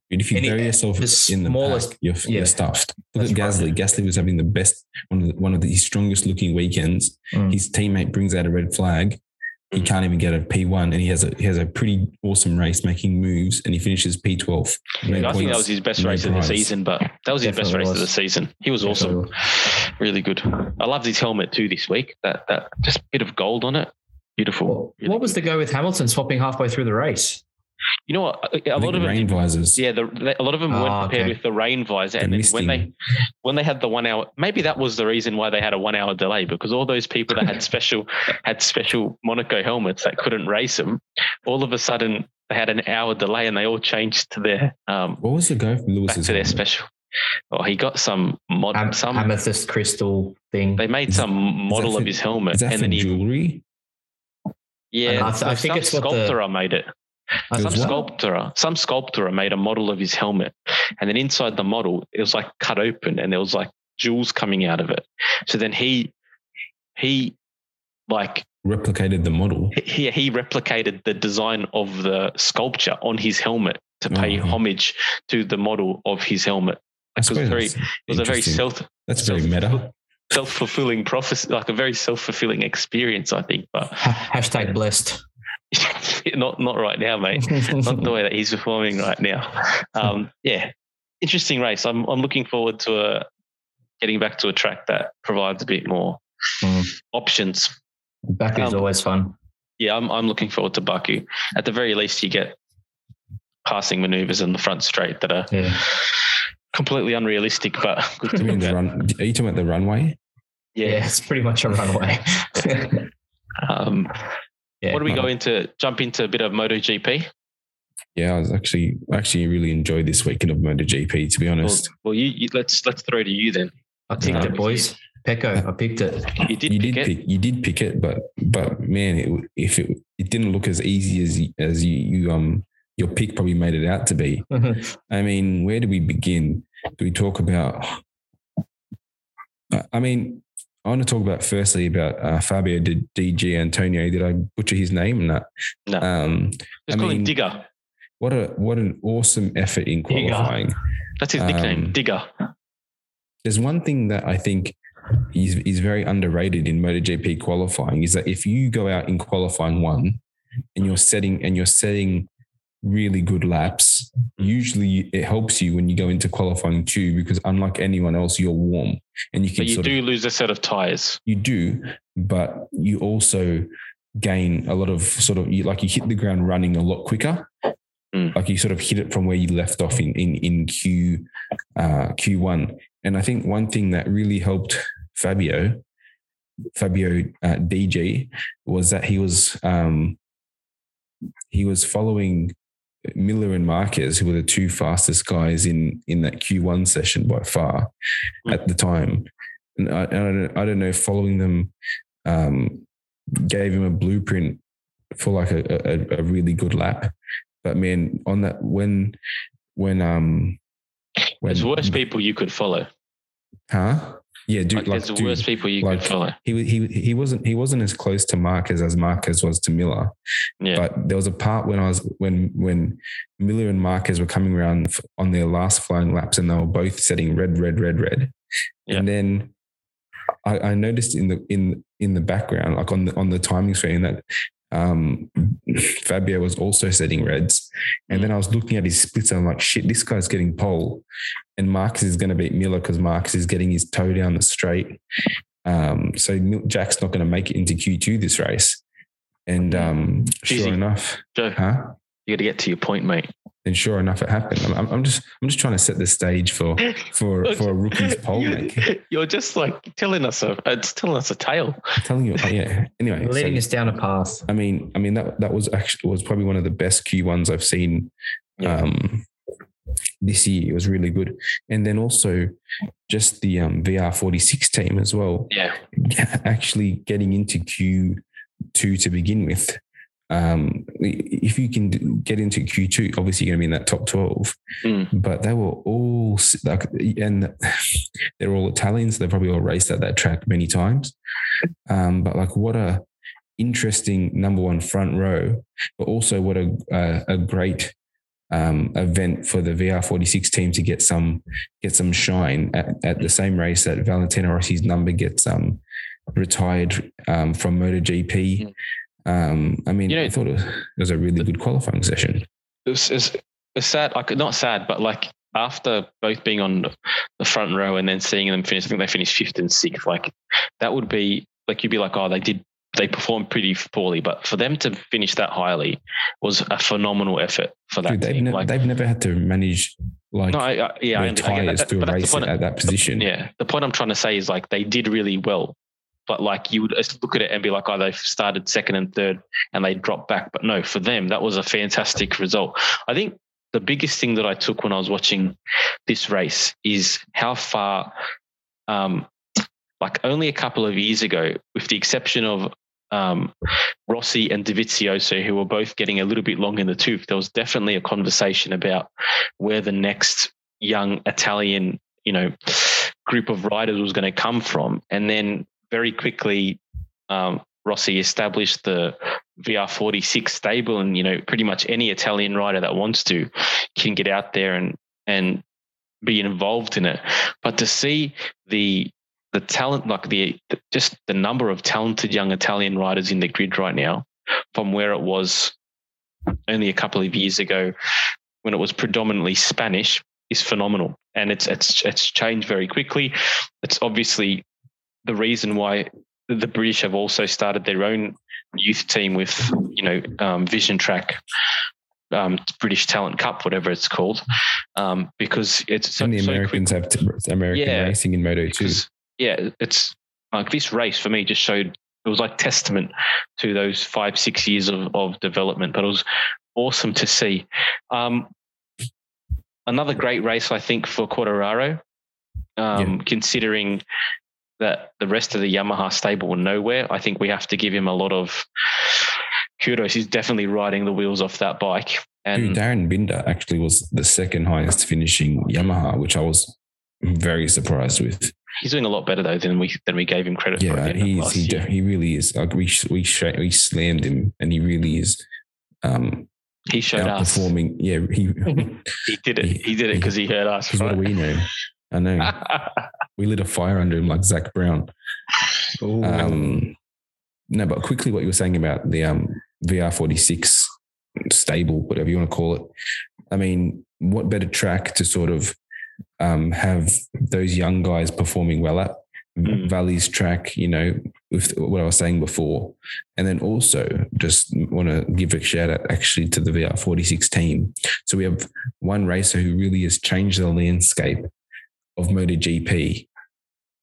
if you Any- bury yourself the in the smallest- pack, you're, yeah. you're stuffed. Look That's at right. Gasly. Gasly was having the best, one of the, one of the, his strongest looking weekends. Mm. His teammate brings out a red flag. He Mm. can't even get a P1, and he has a he has a pretty awesome race, making moves, and he finishes P12. No I think that was his best no race of the season, but that was his best Definitely race of the season. He was awesome, really good. I loved his helmet too this week. That that just bit of gold on it, beautiful. What, Really what was good. the go with Hamilton swapping halfway through the race? You know what? A, a I lot of them rain did- visors. Yeah, the, the- a lot of them Ah, weren't prepared okay. with the rain visor, The and then when they when they had the one hour, maybe that was the reason why they had a one hour delay because all those people that had (laughs) special had special Monaco helmets that couldn't race them, all of a sudden they had an hour delay and they all changed to their um What was the guy from back Lewis's to their helmet? special. Oh, he got some mod, Am- some amethyst crystal thing. they made Is- some model for- of his helmet, Is that and for then he jewelry? yeah, I th- I think some it's what the- sculptor made it. I It some sculptor, some sculptor made a model of his helmet, and then inside the model, it was like cut open, and there was like jewels coming out of it. So then he, he, like Replicated the model. he he replicated the design of the sculpture on his helmet to pay Oh. homage to the model of his helmet. I It was very, that's it was a very self That's very meta. self fulfilling prophecy, like a very self fulfilling experience, I think. But Hashtag blessed. (laughs) not not right now, mate. not the way that he's performing right now. Um, yeah, interesting race. I'm I'm looking forward to a, getting back to a track that provides a bit more Mm. options. Baku's Um, always fun. Yeah, I'm I'm looking forward to Baku. At the very least, you get passing maneuvers in the front straight that are Yeah. completely unrealistic, but (laughs) good to You mean look the at. run, are you talking about the runway? yeah. Yeah. it's pretty much a runway. (laughs) Um, Yeah. what do we go into? Jump into a bit of MotoGP. Yeah, I was actually actually really enjoyed this weekend of MotoGP. To be honest, well, you, you let's let's throw to you then. I picked Yeah. it, boys. Pecco, I picked it. You did you pick did it. pick you did pick it, but but man, it, if it it didn't look as easy as you- as you, you um your pick probably made it out to be. I mean, where do we begin? Do we talk about? I- I mean, I want to talk about firstly about uh, Fabio Di DG Antonio. Did I butcher his name? or not? No. Um, Just I call him Digger. what a what an awesome effort in Digger. qualifying. That's his nickname, um, Digger. There's one thing that I think is is very underrated in MotoGP qualifying is that if you go out in qualifying one and you're setting and you're setting really good laps, usually it helps you when you go into qualifying two because unlike anyone else, you're warm and you can But you do of lose a set of tires. you do, but you also gain a lot of sort of you like you hit the ground running a lot quicker. Mm. Like you sort of hit it from where you left off in in in Q uh, Q one, and I think one thing that really helped Fabio Fabio uh, DG was that he was um, he was following Miller and Marquez, who were the two fastest guys in in that Q one session by far Mm. at the time. And I, I don't I don't know following them um, gave him a blueprint for like a, a, a really good lap. But man, on that when when um when There's worse people you could follow. huh? Yeah, dude, Like, like, dude, worse people you like- could follow. he he he wasn't he wasn't as close to Marquez as Marquez was to Miller. Yeah. But there was a part when I was when when Miller and Marquez were coming around on their last flying laps, and they were both setting red, red, red, red. Yeah. And then I, I noticed in the in in the background, like on the on the timing screen, that um, Fabio was also setting reds. And then I was looking at his splits, and I'm like, shit, this guy's getting pole, and Marquez is going to beat Miller because Marquez is getting his toe down the straight. Um, so Jack's not going to make it into Q2 this race. And um, sure enough, Joe, huh? You got to get to your point, mate. And sure enough, it happened. I'm, I'm- I'm just, I'm just trying to set the stage for, for, (laughs) for a rookie's pole. Mate. You- You're just like telling us a, it's telling us a tale. I'm telling you, yeah. Anyway, You're leading so, us down a path. I mean, I mean that that was actually was probably one of the best Q ones I've seen Yeah. um, this year. It was really good, and then also just the um, VR forty six team as well. Yeah. Actually, getting into Q two to begin with. Um, if you can get into Q two, obviously you're going to be in that top twelve. Mm. But they were all like, and (sighs) they're all Italians. They probably all raced at that track many times. Um, but like, what a interesting number one front row, but also what a a, a great um, event for the VR46 team to get some get some shine at, at the same race that Valentino Rossi's number gets um, retired um, from MotoGP. Um, I mean, You know- I thought it was, it was a really good qualifying session. It was, it was, it was sad. Like, not sad, but like after both being on the front row and then seeing them finish, I think they finished fifth and sixth. Like, that would be like, you'd be like, oh, they did they performed pretty poorly, but for them to finish that highly was a phenomenal effort for that Dude, they've, team. ne- like, they've never had to manage like no, I, I, yeah, I, their I get tires that, to a race at that position. Yeah, the point I'm trying to say is like they did really well, but like you would look at it and be like, oh, they've started second and third and they dropped back. But no, for them, that was a fantastic result. I think the biggest thing that I took when I was watching this race is how far, um, like only a couple of years ago, with the exception of um, Rossi and Dovizioso, who were both getting a little bit long in the tooth, there was definitely a conversation about where the next young Italian, you know, group of riders was going to come from. And then very quickly, um, Rossi established the VR46 stable, and you know, pretty much any Italian rider that wants to can get out there and and be involved in it. But to see the the talent, like the just the number of talented young Italian riders in the grid right now, from where it was only a couple of years ago, when it was predominantly Spanish, is phenomenal, and it's it's it's changed very quickly. It's obviously the reason why the British have also started their own youth team with you know um, Vision Track. Um, British Talent Cup, whatever it's called, um, because it's so, and the so Americans have t- American Yeah. racing in Moto two. yeah, it's like this race for me just showed it was like testament to those five six years of, of development, but it was awesome to see. Um, another great race, I think, for Quartararo, um, considering that the rest of the Yamaha stable were nowhere. I think we have to give him a lot of kudos. He's definitely riding the wheels off that bike. And Darryn Binder actually was the second highest finishing Yamaha, which I was very surprised with. he's doing a lot better though than we than we gave him credit for. Yeah, the he's he, year. def- he really is. Like we we sh- we slammed him, and he really is um, he showed us. outperforming. Yeah, he. (laughs) He did it. He- He did it because he heard us. Because what do we know? I know (laughs) we lit a fire under him like Zak Brown. Um, no, but quickly, what you were saying about the um, VR46 stable, whatever you want to call it. I mean, what better track to sort of um, have those young guys performing well at? Mm. Valley's track, you know, with what I was saying before. And then also just want to give a shout out actually to the VR46 team. So we have one racer who really has changed the landscape of MotoGP.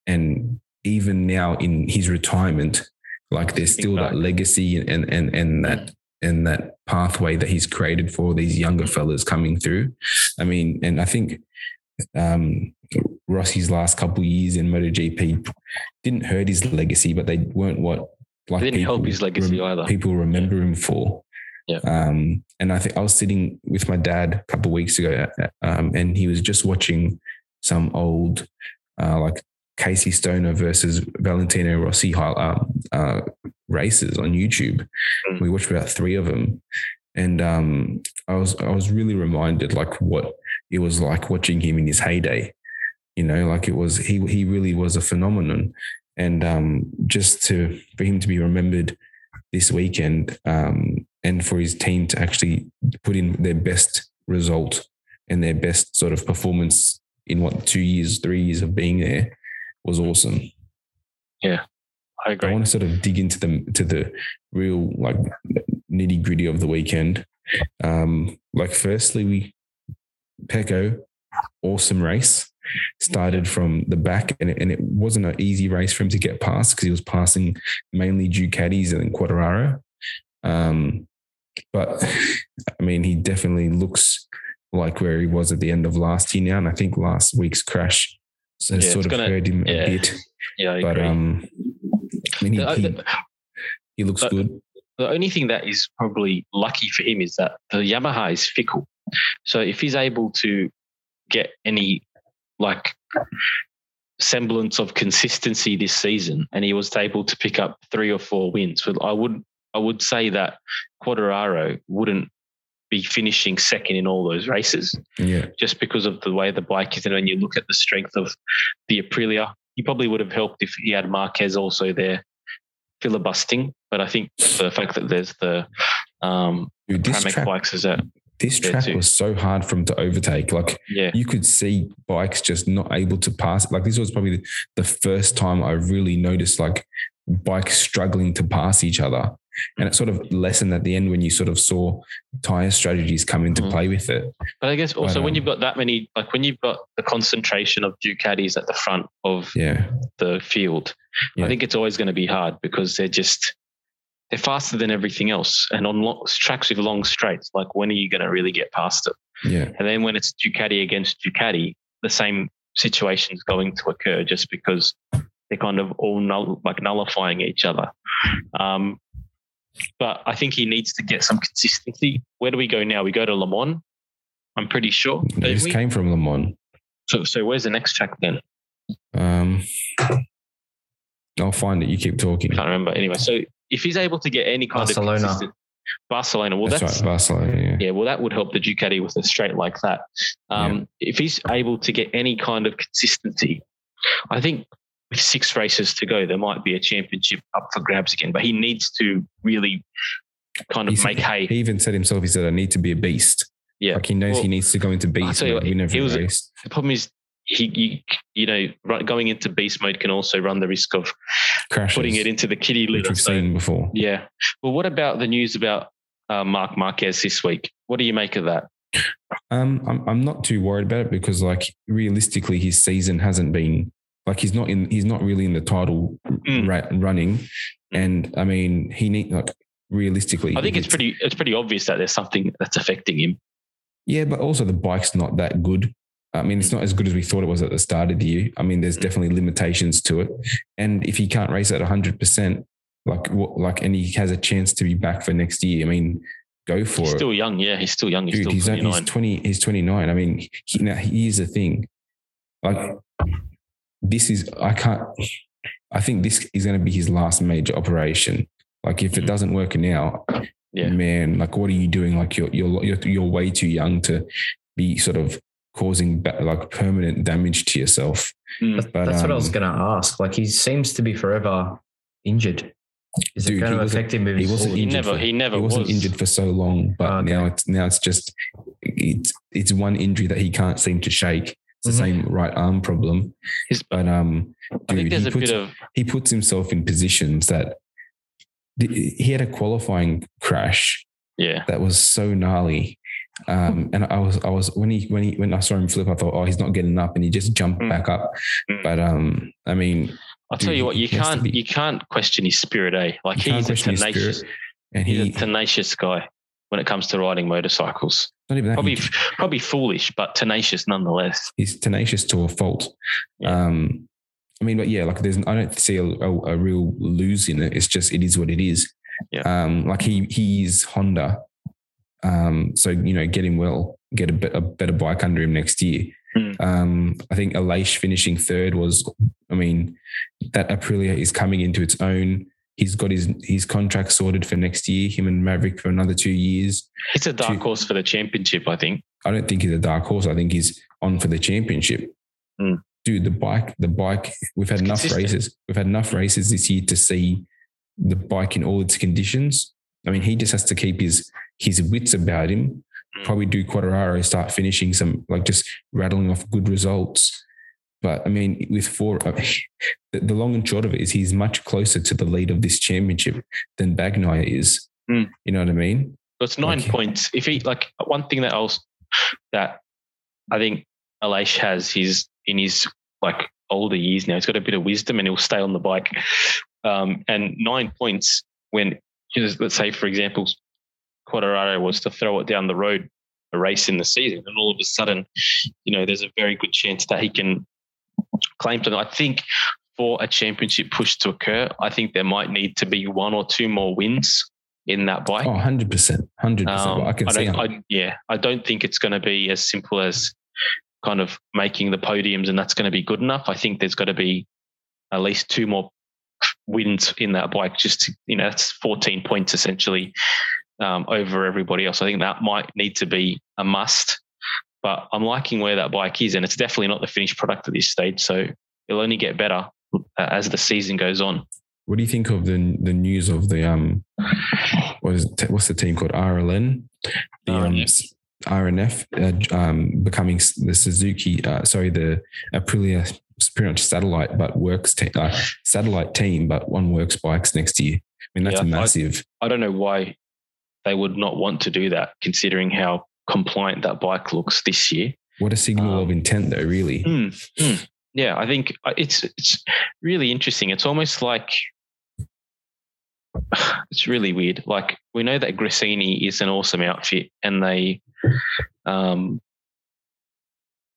And even now in his retirement, like there's still that legacy and and and that and that pathway that he's created for these younger fellas coming through. I mean, and I think um, Rossi's last couple years in MotoGP didn't hurt his legacy, but they weren't what like They didn't help his legacy either. People remember him for. Yeah. Um, and I think I was sitting with my dad a couple of weeks ago, um, and he was just watching some old, uh, like Casey Stoner versus Valentino Rossi um, uh, races on YouTube. Mm. We watched about three of them, and um, I was I was really reminded like what it was like watching him in his heyday. You know, like it was he he really was a phenomenon, and um, just to for him to be remembered this weekend, um, and for his team to actually put in their best result and their best sort of performance in what two years, three years of being there was awesome. Yeah, I agree. I want to sort of dig into the to the real like nitty gritty of the weekend. Um, like firstly, we Pecco, awesome race. Started from the back, and it, and it wasn't an easy race for him to get past because he was passing mainly Ducatis and then Quartararo. Um, but (laughs) I mean, he definitely looks like where he was at the end of last year now, and I think last week's crash so Yeah, sort of gonna- hurt him yeah. a bit. Yeah, I But agree. um, I mean, he, the, he, the- he looks uh, good. the only thing that is probably lucky for him is that the Yamaha is fickle. So if he's able to get any like semblance of consistency this season, and he was able to pick up three or four wins, I would I would say that Quartararo wouldn't be finishing second in all those races Yeah, just because of the way the bike is. And when you look at the strength of the Aprilia, he probably would have helped if he had Marquez also there filibustering. But I think the fact that there's the um, Dude, this track, bikes is that this track too. was so hard for him to overtake. Like yeah you could see bikes just not able to pass. Like this was probably the, the first time I really noticed like bikes struggling to pass each other. And it sort of lessened at the end when you sort of saw tire strategies come into Mhm. play with it. But I guess also But, when um, you've got that many, like when you've got the concentration of Ducatis at the front of Yeah. the field, Yeah. I think it's always going to be hard because they're just they're faster than everything else, and on lo- tracks with long straights, like when are you going to really get past it? Yeah. And then when it's Ducati against Ducati, the same situation is going to occur just because they're kind of all null, like nullifying each other. Um, but I think he needs to get some consistency. Where do we go now? We go to Le Mans. I'm pretty sure. They Don't just we? came from Le Mans. So, so where's the next track then? Um, I'll find it. You keep talking. I can't remember. Anyway, so if he's able to get any kind Barcelona. of consistent, Barcelona, well, that's, that's, right, Barcelona. Yeah. yeah, well, that would help the Ducati with a straight like that. Um, If he's able to get any kind of consistency, I think with six races to go, there might be a championship up for grabs again. But he needs to really kind of make hay. He even said himself, he said, I need to be a beast. Yeah. Like he knows Well, he needs to go into beast mode, what, win every he was-. The problem is. He, you, you know, going into beast mode can also run the risk of Crashes, putting it into the kitty litter. we've So, seen before. yeah. Well, what about the news about uh, Marc Marquez this week? What do you make of that? Um, I'm I'm not too worried about it because like realistically, his season hasn't been like he's not in he's not really in the title Mm. ra- running, and I mean he need like realistically. I think it's pretty it's pretty obvious that there's something that's affecting him. yeah, but also the bike's not that good. I mean, it's not as good as we thought it was at the start of the year. I mean, there's Mm. definitely limitations to it, and if he can't race at 100, percent like what like, and he has a chance to be back for next year. I mean, go for He's it. still young, yeah. He's still young. He's Dude, still he's, 29. he's 20, he's 29. I mean, he, now here's the thing. Like, this is, I can't, I think this is going to be his last major operation. Like, if it Mhm. doesn't work now, Yeah. man, like, what are you doing? Like, you're, you're, you're, you're way too young to be sort of causing ba- like permanent damage to yourself. Mm. That's, But, that's what I was um, going to ask. Like he seems to be forever injured. Is Dude, it going he to wasn't- affect him he wasn't forward? He injured never for- he never He wasn't was injured for so long, but Oh, okay. now it's now it's just it's it's one injury that he can't seem to shake. It's the Mhm. same right arm problem. But um, I think dude, there's he a puts, bit of he puts himself in positions that he had a qualifying crash yeah. that was so gnarly. Um, and I was, I was when he, when he, when I saw him flip, I thought, oh, he's not getting up, and he just jumped Mm. back up. Mm. But um, I mean, I'll tell you what, you can't you can't question his spirit, eh? Like he's a tenacious and he's a tenacious guy when it comes to riding motorcycles. Not even that, Probably he, probably foolish, but tenacious nonetheless. he's tenacious to a fault. Yeah. Um, I mean, but yeah, like there's, I don't see a, a, a real lose in it. It's just, it is what it is. Yeah. Um, like he, he's Honda. Um, so, you know, get him well, get a, bit, a better bike under him next year. Mm. Um, I think Aleix finishing third was, I mean, that Aprilia is coming into its own. He's got his, his contract sorted for next year, him and Maverick for another two years. It's a dark Two- horse for the championship, I think. I don't think he's a dark horse. I think he's on for the championship. Mm. Dude, the bike, the bike, we've had It's enough consistent. races. We've had enough races this year to see the bike in all its conditions. I mean, he just has to keep his his wits about him. Mm. Probably do Quartararo, start finishing some like just rattling off good results. But I mean, with four, uh, the, the long and short of it is he's much closer to the lead of this championship than Bagnaia is. Mm. You know what I mean? So it's nine Okay. points. If he like one thing that else that I think Aleix has, his in his like older years now. He's got a bit of wisdom and he'll stay on the bike. Um, and nine points when let's say for example, Quartararo was to throw it down the road a race in the season, and all of a sudden, you know, there's a very good chance that he can claim something. I think for a championship push to occur, I think there might need to be one or two more wins in that bike. Oh, 100%. 100%. Um, I can see don't, how- I, yeah, I don't think it's going to be as simple as kind of making the podiums and that's going to be good enough. I think there's got to be at least two more wins in that bike. Just to, you know, that's 14 points essentially um, over everybody else. I think that might need to be a must. But I'm liking where that bike is, and it's definitely not the finished product at this stage. So it'll only get better uh, as the season goes on. What do you think of the the news of the um what is what's the team called RLN the um, RNF. RNF uh, um becoming the Suzuki uh, sorry the Aprilia pretty much satellite, but works te- uh, satellite team, but one works bikes next year. I mean, that's Yeah, I- massive. I don't know why they would not want to do that, considering how compliant that bike looks this year. what a signal um, of intent, though. Really, Hmm, hmm. Yeah, I think uh, it's it's really interesting. It's almost like (sighs) it's really weird. Like we know that Gresini is an awesome outfit, and they, um,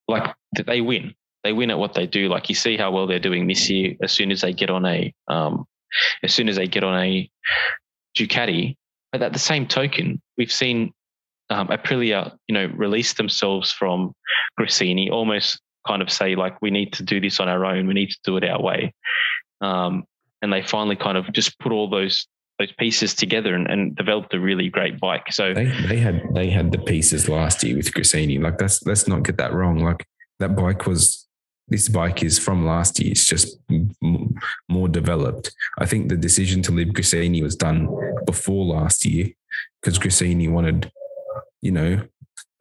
like th- they win. They win at what they do. Like you see how well they're doing this year. As soon as they get on a, um, as soon as they get on a Ducati. But at the same token, we've seen um, Aprilia, you know, release themselves from Gresini, almost kind of say like, we need to do this on our own. We need to do it our way. Um, and they finally kind of just put all those those pieces together and, and developed a really great bike. So they they had they had the pieces last year with Gresini. Like that's let's not get that wrong. Like that bike was this bike is from last year. It's just m- more developed. I think the decision to leave Gresini was done before last year because Gresini wanted, you know,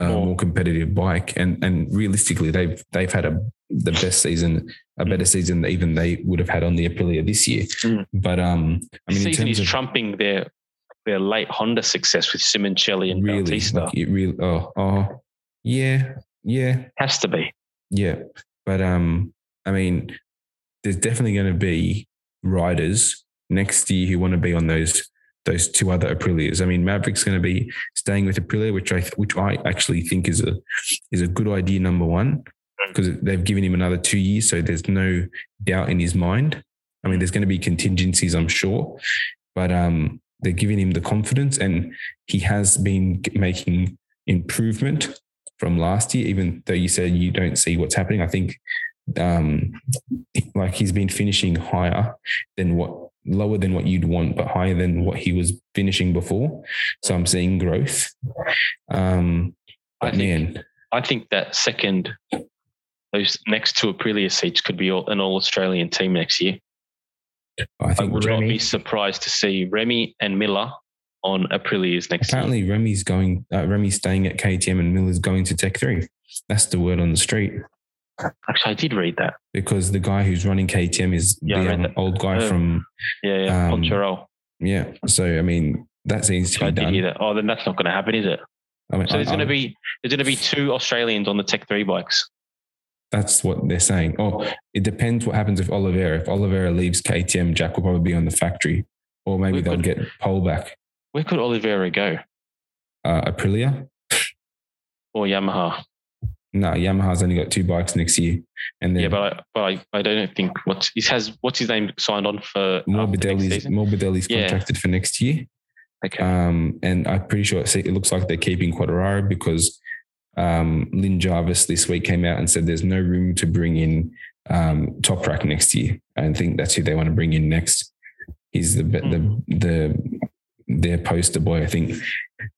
a More. more competitive bike. And and realistically, they've they've had a the best season, a better season that even they would have had on the Aprilia this year. Mm. But um, I mean, season is of trumping their their late Honda success with Simoncelli and really, Bautista. like it really, oh, oh, yeah, yeah, Has to be. Yeah, but um, I mean, there's definitely going to be riders next year who want to be on those those two other Aprilias. I mean, Maverick's going to be staying with Aprilia, which I which I actually think is a is a good idea. Number one, because they've given him another two years, so there's no doubt in his mind. I mean, there's going to be contingencies, I'm sure, but um, they're giving him the confidence, and he has been making improvement from last year. Even though you said you don't see what's happening, I think um, like he's been finishing higher than what lower than what you'd want, but higher than what he was finishing before. So I'm seeing growth. Um, I but think- man, I think that second, those next two Aprilia seats could be all, an all Australian team next year. I I think would not be surprised to see Remy and Miller on Aprilia's next year. apparently Remy's going. Uh, Remy's staying at KTM, and Miller's going to Tech Three. That's the word on the street. Actually, I did read that. Because the guy who's running KTM is Yeah, the um, old guy Oh. from Yeah, yeah. Um, Poncharal. yeah. So I mean, that seems to I be did done. hear that. Oh, then that's not going to happen, is it? I mean, So there's going to be there's going to be two Australians on the Tech Three bikes. That's what they're saying. Oh, it depends what happens if Oliveira. If Oliveira leaves KTM, Jack will probably be on the factory, or maybe We they'll could- get Pol back. Where could Oliveira go? Uh, Aprilia. Or Yamaha? No, Yamaha's only got two bikes next year, and then Yeah, but I, but I, I don't think what's he has what's his name signed on for next Morbidelli's season? Morbidelli's Yeah. contracted for next year. Okay. Um, and I'm pretty sure it, it looks like they're keeping Quartararo because um, Lin Jarvis this week came out and said there's no room to bring in um, Toprak next year. I think that's who they want to bring in next. He's the the the their poster boy. I think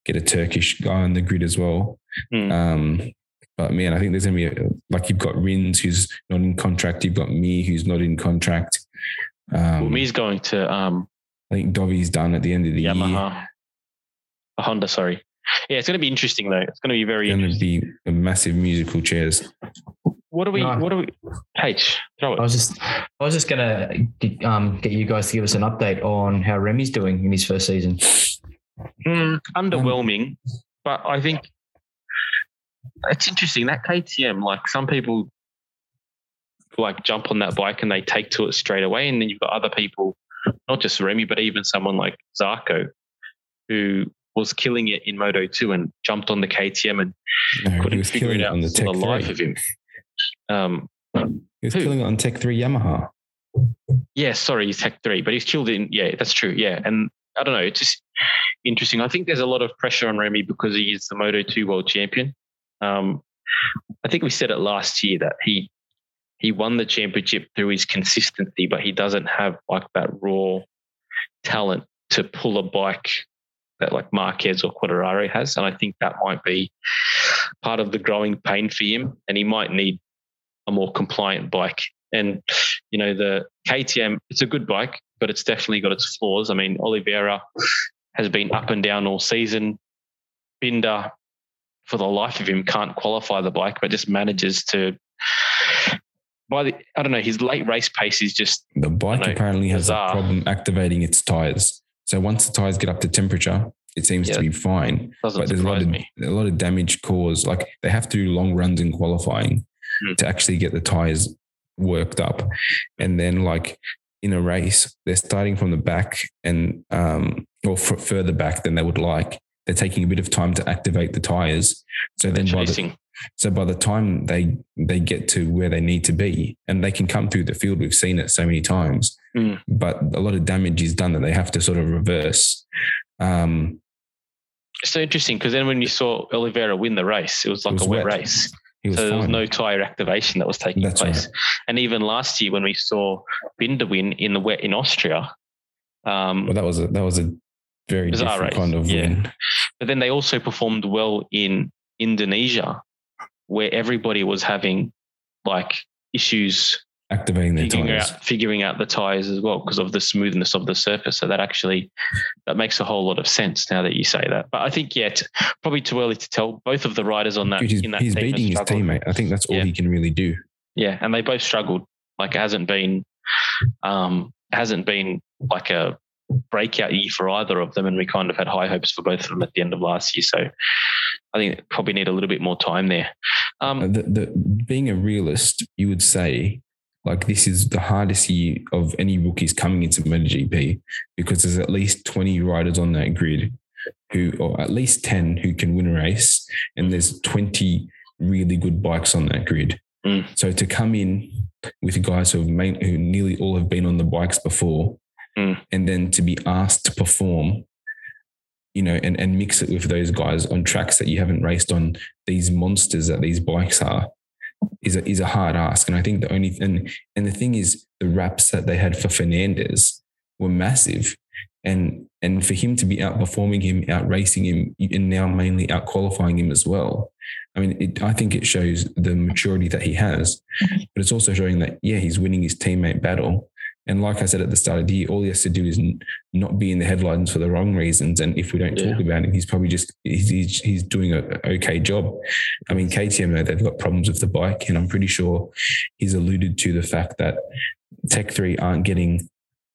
get a Turkish guy on the grid as well. Hmm. Um, but man, I think there's gonna be a, like you've got Rins who's not in contract. You've got Mir who's not in contract. Um, well, Mir's going to um, I think Dovy's done at the end of the year. A Honda. Sorry. Yeah, it's going to be interesting though. It's going to be very going to be a massive musical chairs. What do we? No. What do we? H, throw it. I was just, I was just gonna um, get you guys to give us an update on how Remy's doing in his first season. Mm, underwhelming, but I think it's interesting that KTM. Like some people, like jump on that bike and they take to it straight away, and then you've got other people, not just Remy, but even someone like Zarco, who was killing it in Moto two and jumped on the KTM and No, couldn't was figure it out on the for the life 3. of him. Um, He was Who? killing it on Tech 3 Yamaha. Yeah, sorry, he's Tech three, but he's killed in. Yeah, that's true. Yeah, and I don't know. It's just interesting. I think there's a lot of pressure on Remy because he is the Moto two world champion. Um, I think we said it last year that he he won the championship through his consistency, but he doesn't have like that raw talent to pull a bike that like Marquez or Quartararo has, and I think that might be part of the growing pain for him, and he might need a more compliant bike. And you know, the KTM, it's a good bike, but it's definitely got its flaws. I mean, Oliveira has been up and down all season. Binder, for the life of him, can't qualify the bike, but just manages to by the I don't know, his late race pace is just The bike know, apparently has bizarre. a problem activating its tires. So once the tires get up to temperature, it seems Yeah. to be fine. but there's a lot of me. a lot of damage caused. Like they have to do long runs in qualifying Hmm. to actually get the tires worked up, and then like in a race, they're starting from the back and um or f- further back than they would like. They're taking a bit of time to activate the tires. So then by the, so by the time they they get to where they need to be, and they can come through the field, we've seen it so many times. Mm. But a lot of damage is done that they have to sort of reverse. Um, It's so interesting because then when you saw Oliveira win the race, it was like was a wet, wet. race. he was so there was no tire activation that was taking That's place. right. And even last year when we saw Binder win in the wet in Austria, um, well, that was a that was a very Bizarre different race, kind of yeah. win. but then they also performed well in Indonesia, where everybody was having like issues Activating their figuring tires. out figuring out the tires as well because of the smoothness of the surface. So that actually that makes a whole lot of sense now that you say that. But I think yet probably too early to tell. Both of the riders on that Dude, he's, in that he's beating his teammate. I think that's all Yeah. he can really do. Yeah, and they both struggled. Like it hasn't been um hasn't been like a breakout year for either of them, and we kind of had high hopes for both of them at the end of last year. So I think probably need a little bit more time there. Um, Uh, The, the, being a realist, you would say like this is the hardest year of any rookies coming into MotoGP because there's at least 20 riders on that grid who, or at least 10 who can win a race, and there's 20 really good bikes on that grid. Mm. So to come in with guys who have main, who nearly all have been on the bikes before, Mm. and then to be asked to perform, you know, and, and mix it with those guys on tracks that you haven't raced on, these monsters that these bikes are, is a, is a hard ask. And I think the only and and the thing is the raps that they had for Fernandez were massive. And and for him to be outperforming him, out racing him, and now mainly out qualifying him as well. I mean, it, I think it shows the maturity that he has, but it's also showing that yeah, he's winning his teammate battle. And like I said at the start of the year, all he has to do is n- not be in the headlines for the wrong reasons. And if we don't Yeah. talk about him, he's probably just he's he's, he's doing a okay job. I mean, KTM they've got problems with the bike, and I'm pretty sure he's alluded to the fact that Tech Three aren't getting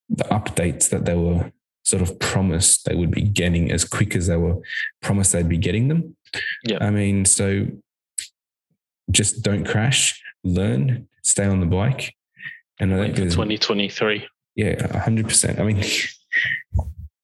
the updates that they were sort of promised they would be getting as quick as they were promised they'd be getting them. Yeah. I mean, so just don't crash, learn, stay on the bike. And I think for 2023. yeah, hundred percent. I mean,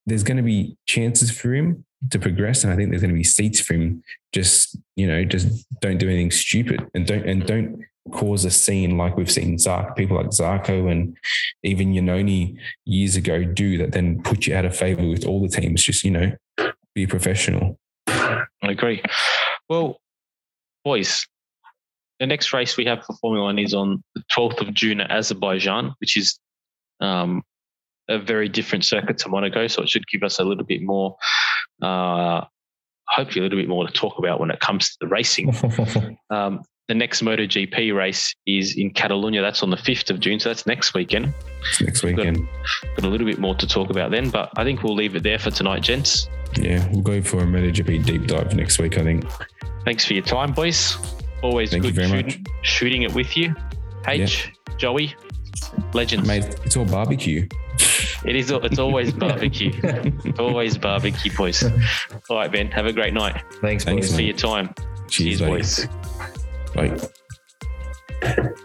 there's going to be chances for him to progress, and I think there's going to be seats for him. Just you know, just don't do anything stupid, and don't and don't cause a scene like we've seen Zark people like Zarco and even Iannone years ago do that. Then put you out of favor with all the teams. Just you know, be professional. I agree. Well, boys, the next race we have for Formula One is on the 12th of June at Azerbaijan, which is um, a very different circuit to Monaco. So it should give us a little bit more, uh, hopefully, a little bit more to talk about when it comes to the racing. (laughs) Um, the next MotoGP race is in Catalonia. That's on the 5th of June. So that's next weekend. It's next weekend. Got a little bit more to talk about then, but I think we'll leave it there for tonight, gents. Yeah, we'll go for a MotoGP deep dive next week. I think. Thanks for your time, boys. Always Thank you good very shooting, shooting it with you. H, Joey, legend. Mate, it's all barbecue. It is. (laughs) It's always barbecue. always barbecue, boys. (laughs) All right, Ben. Have a great night. Thanks, Thanks, boys. For your time. Cheers, Cheers boys. Bye.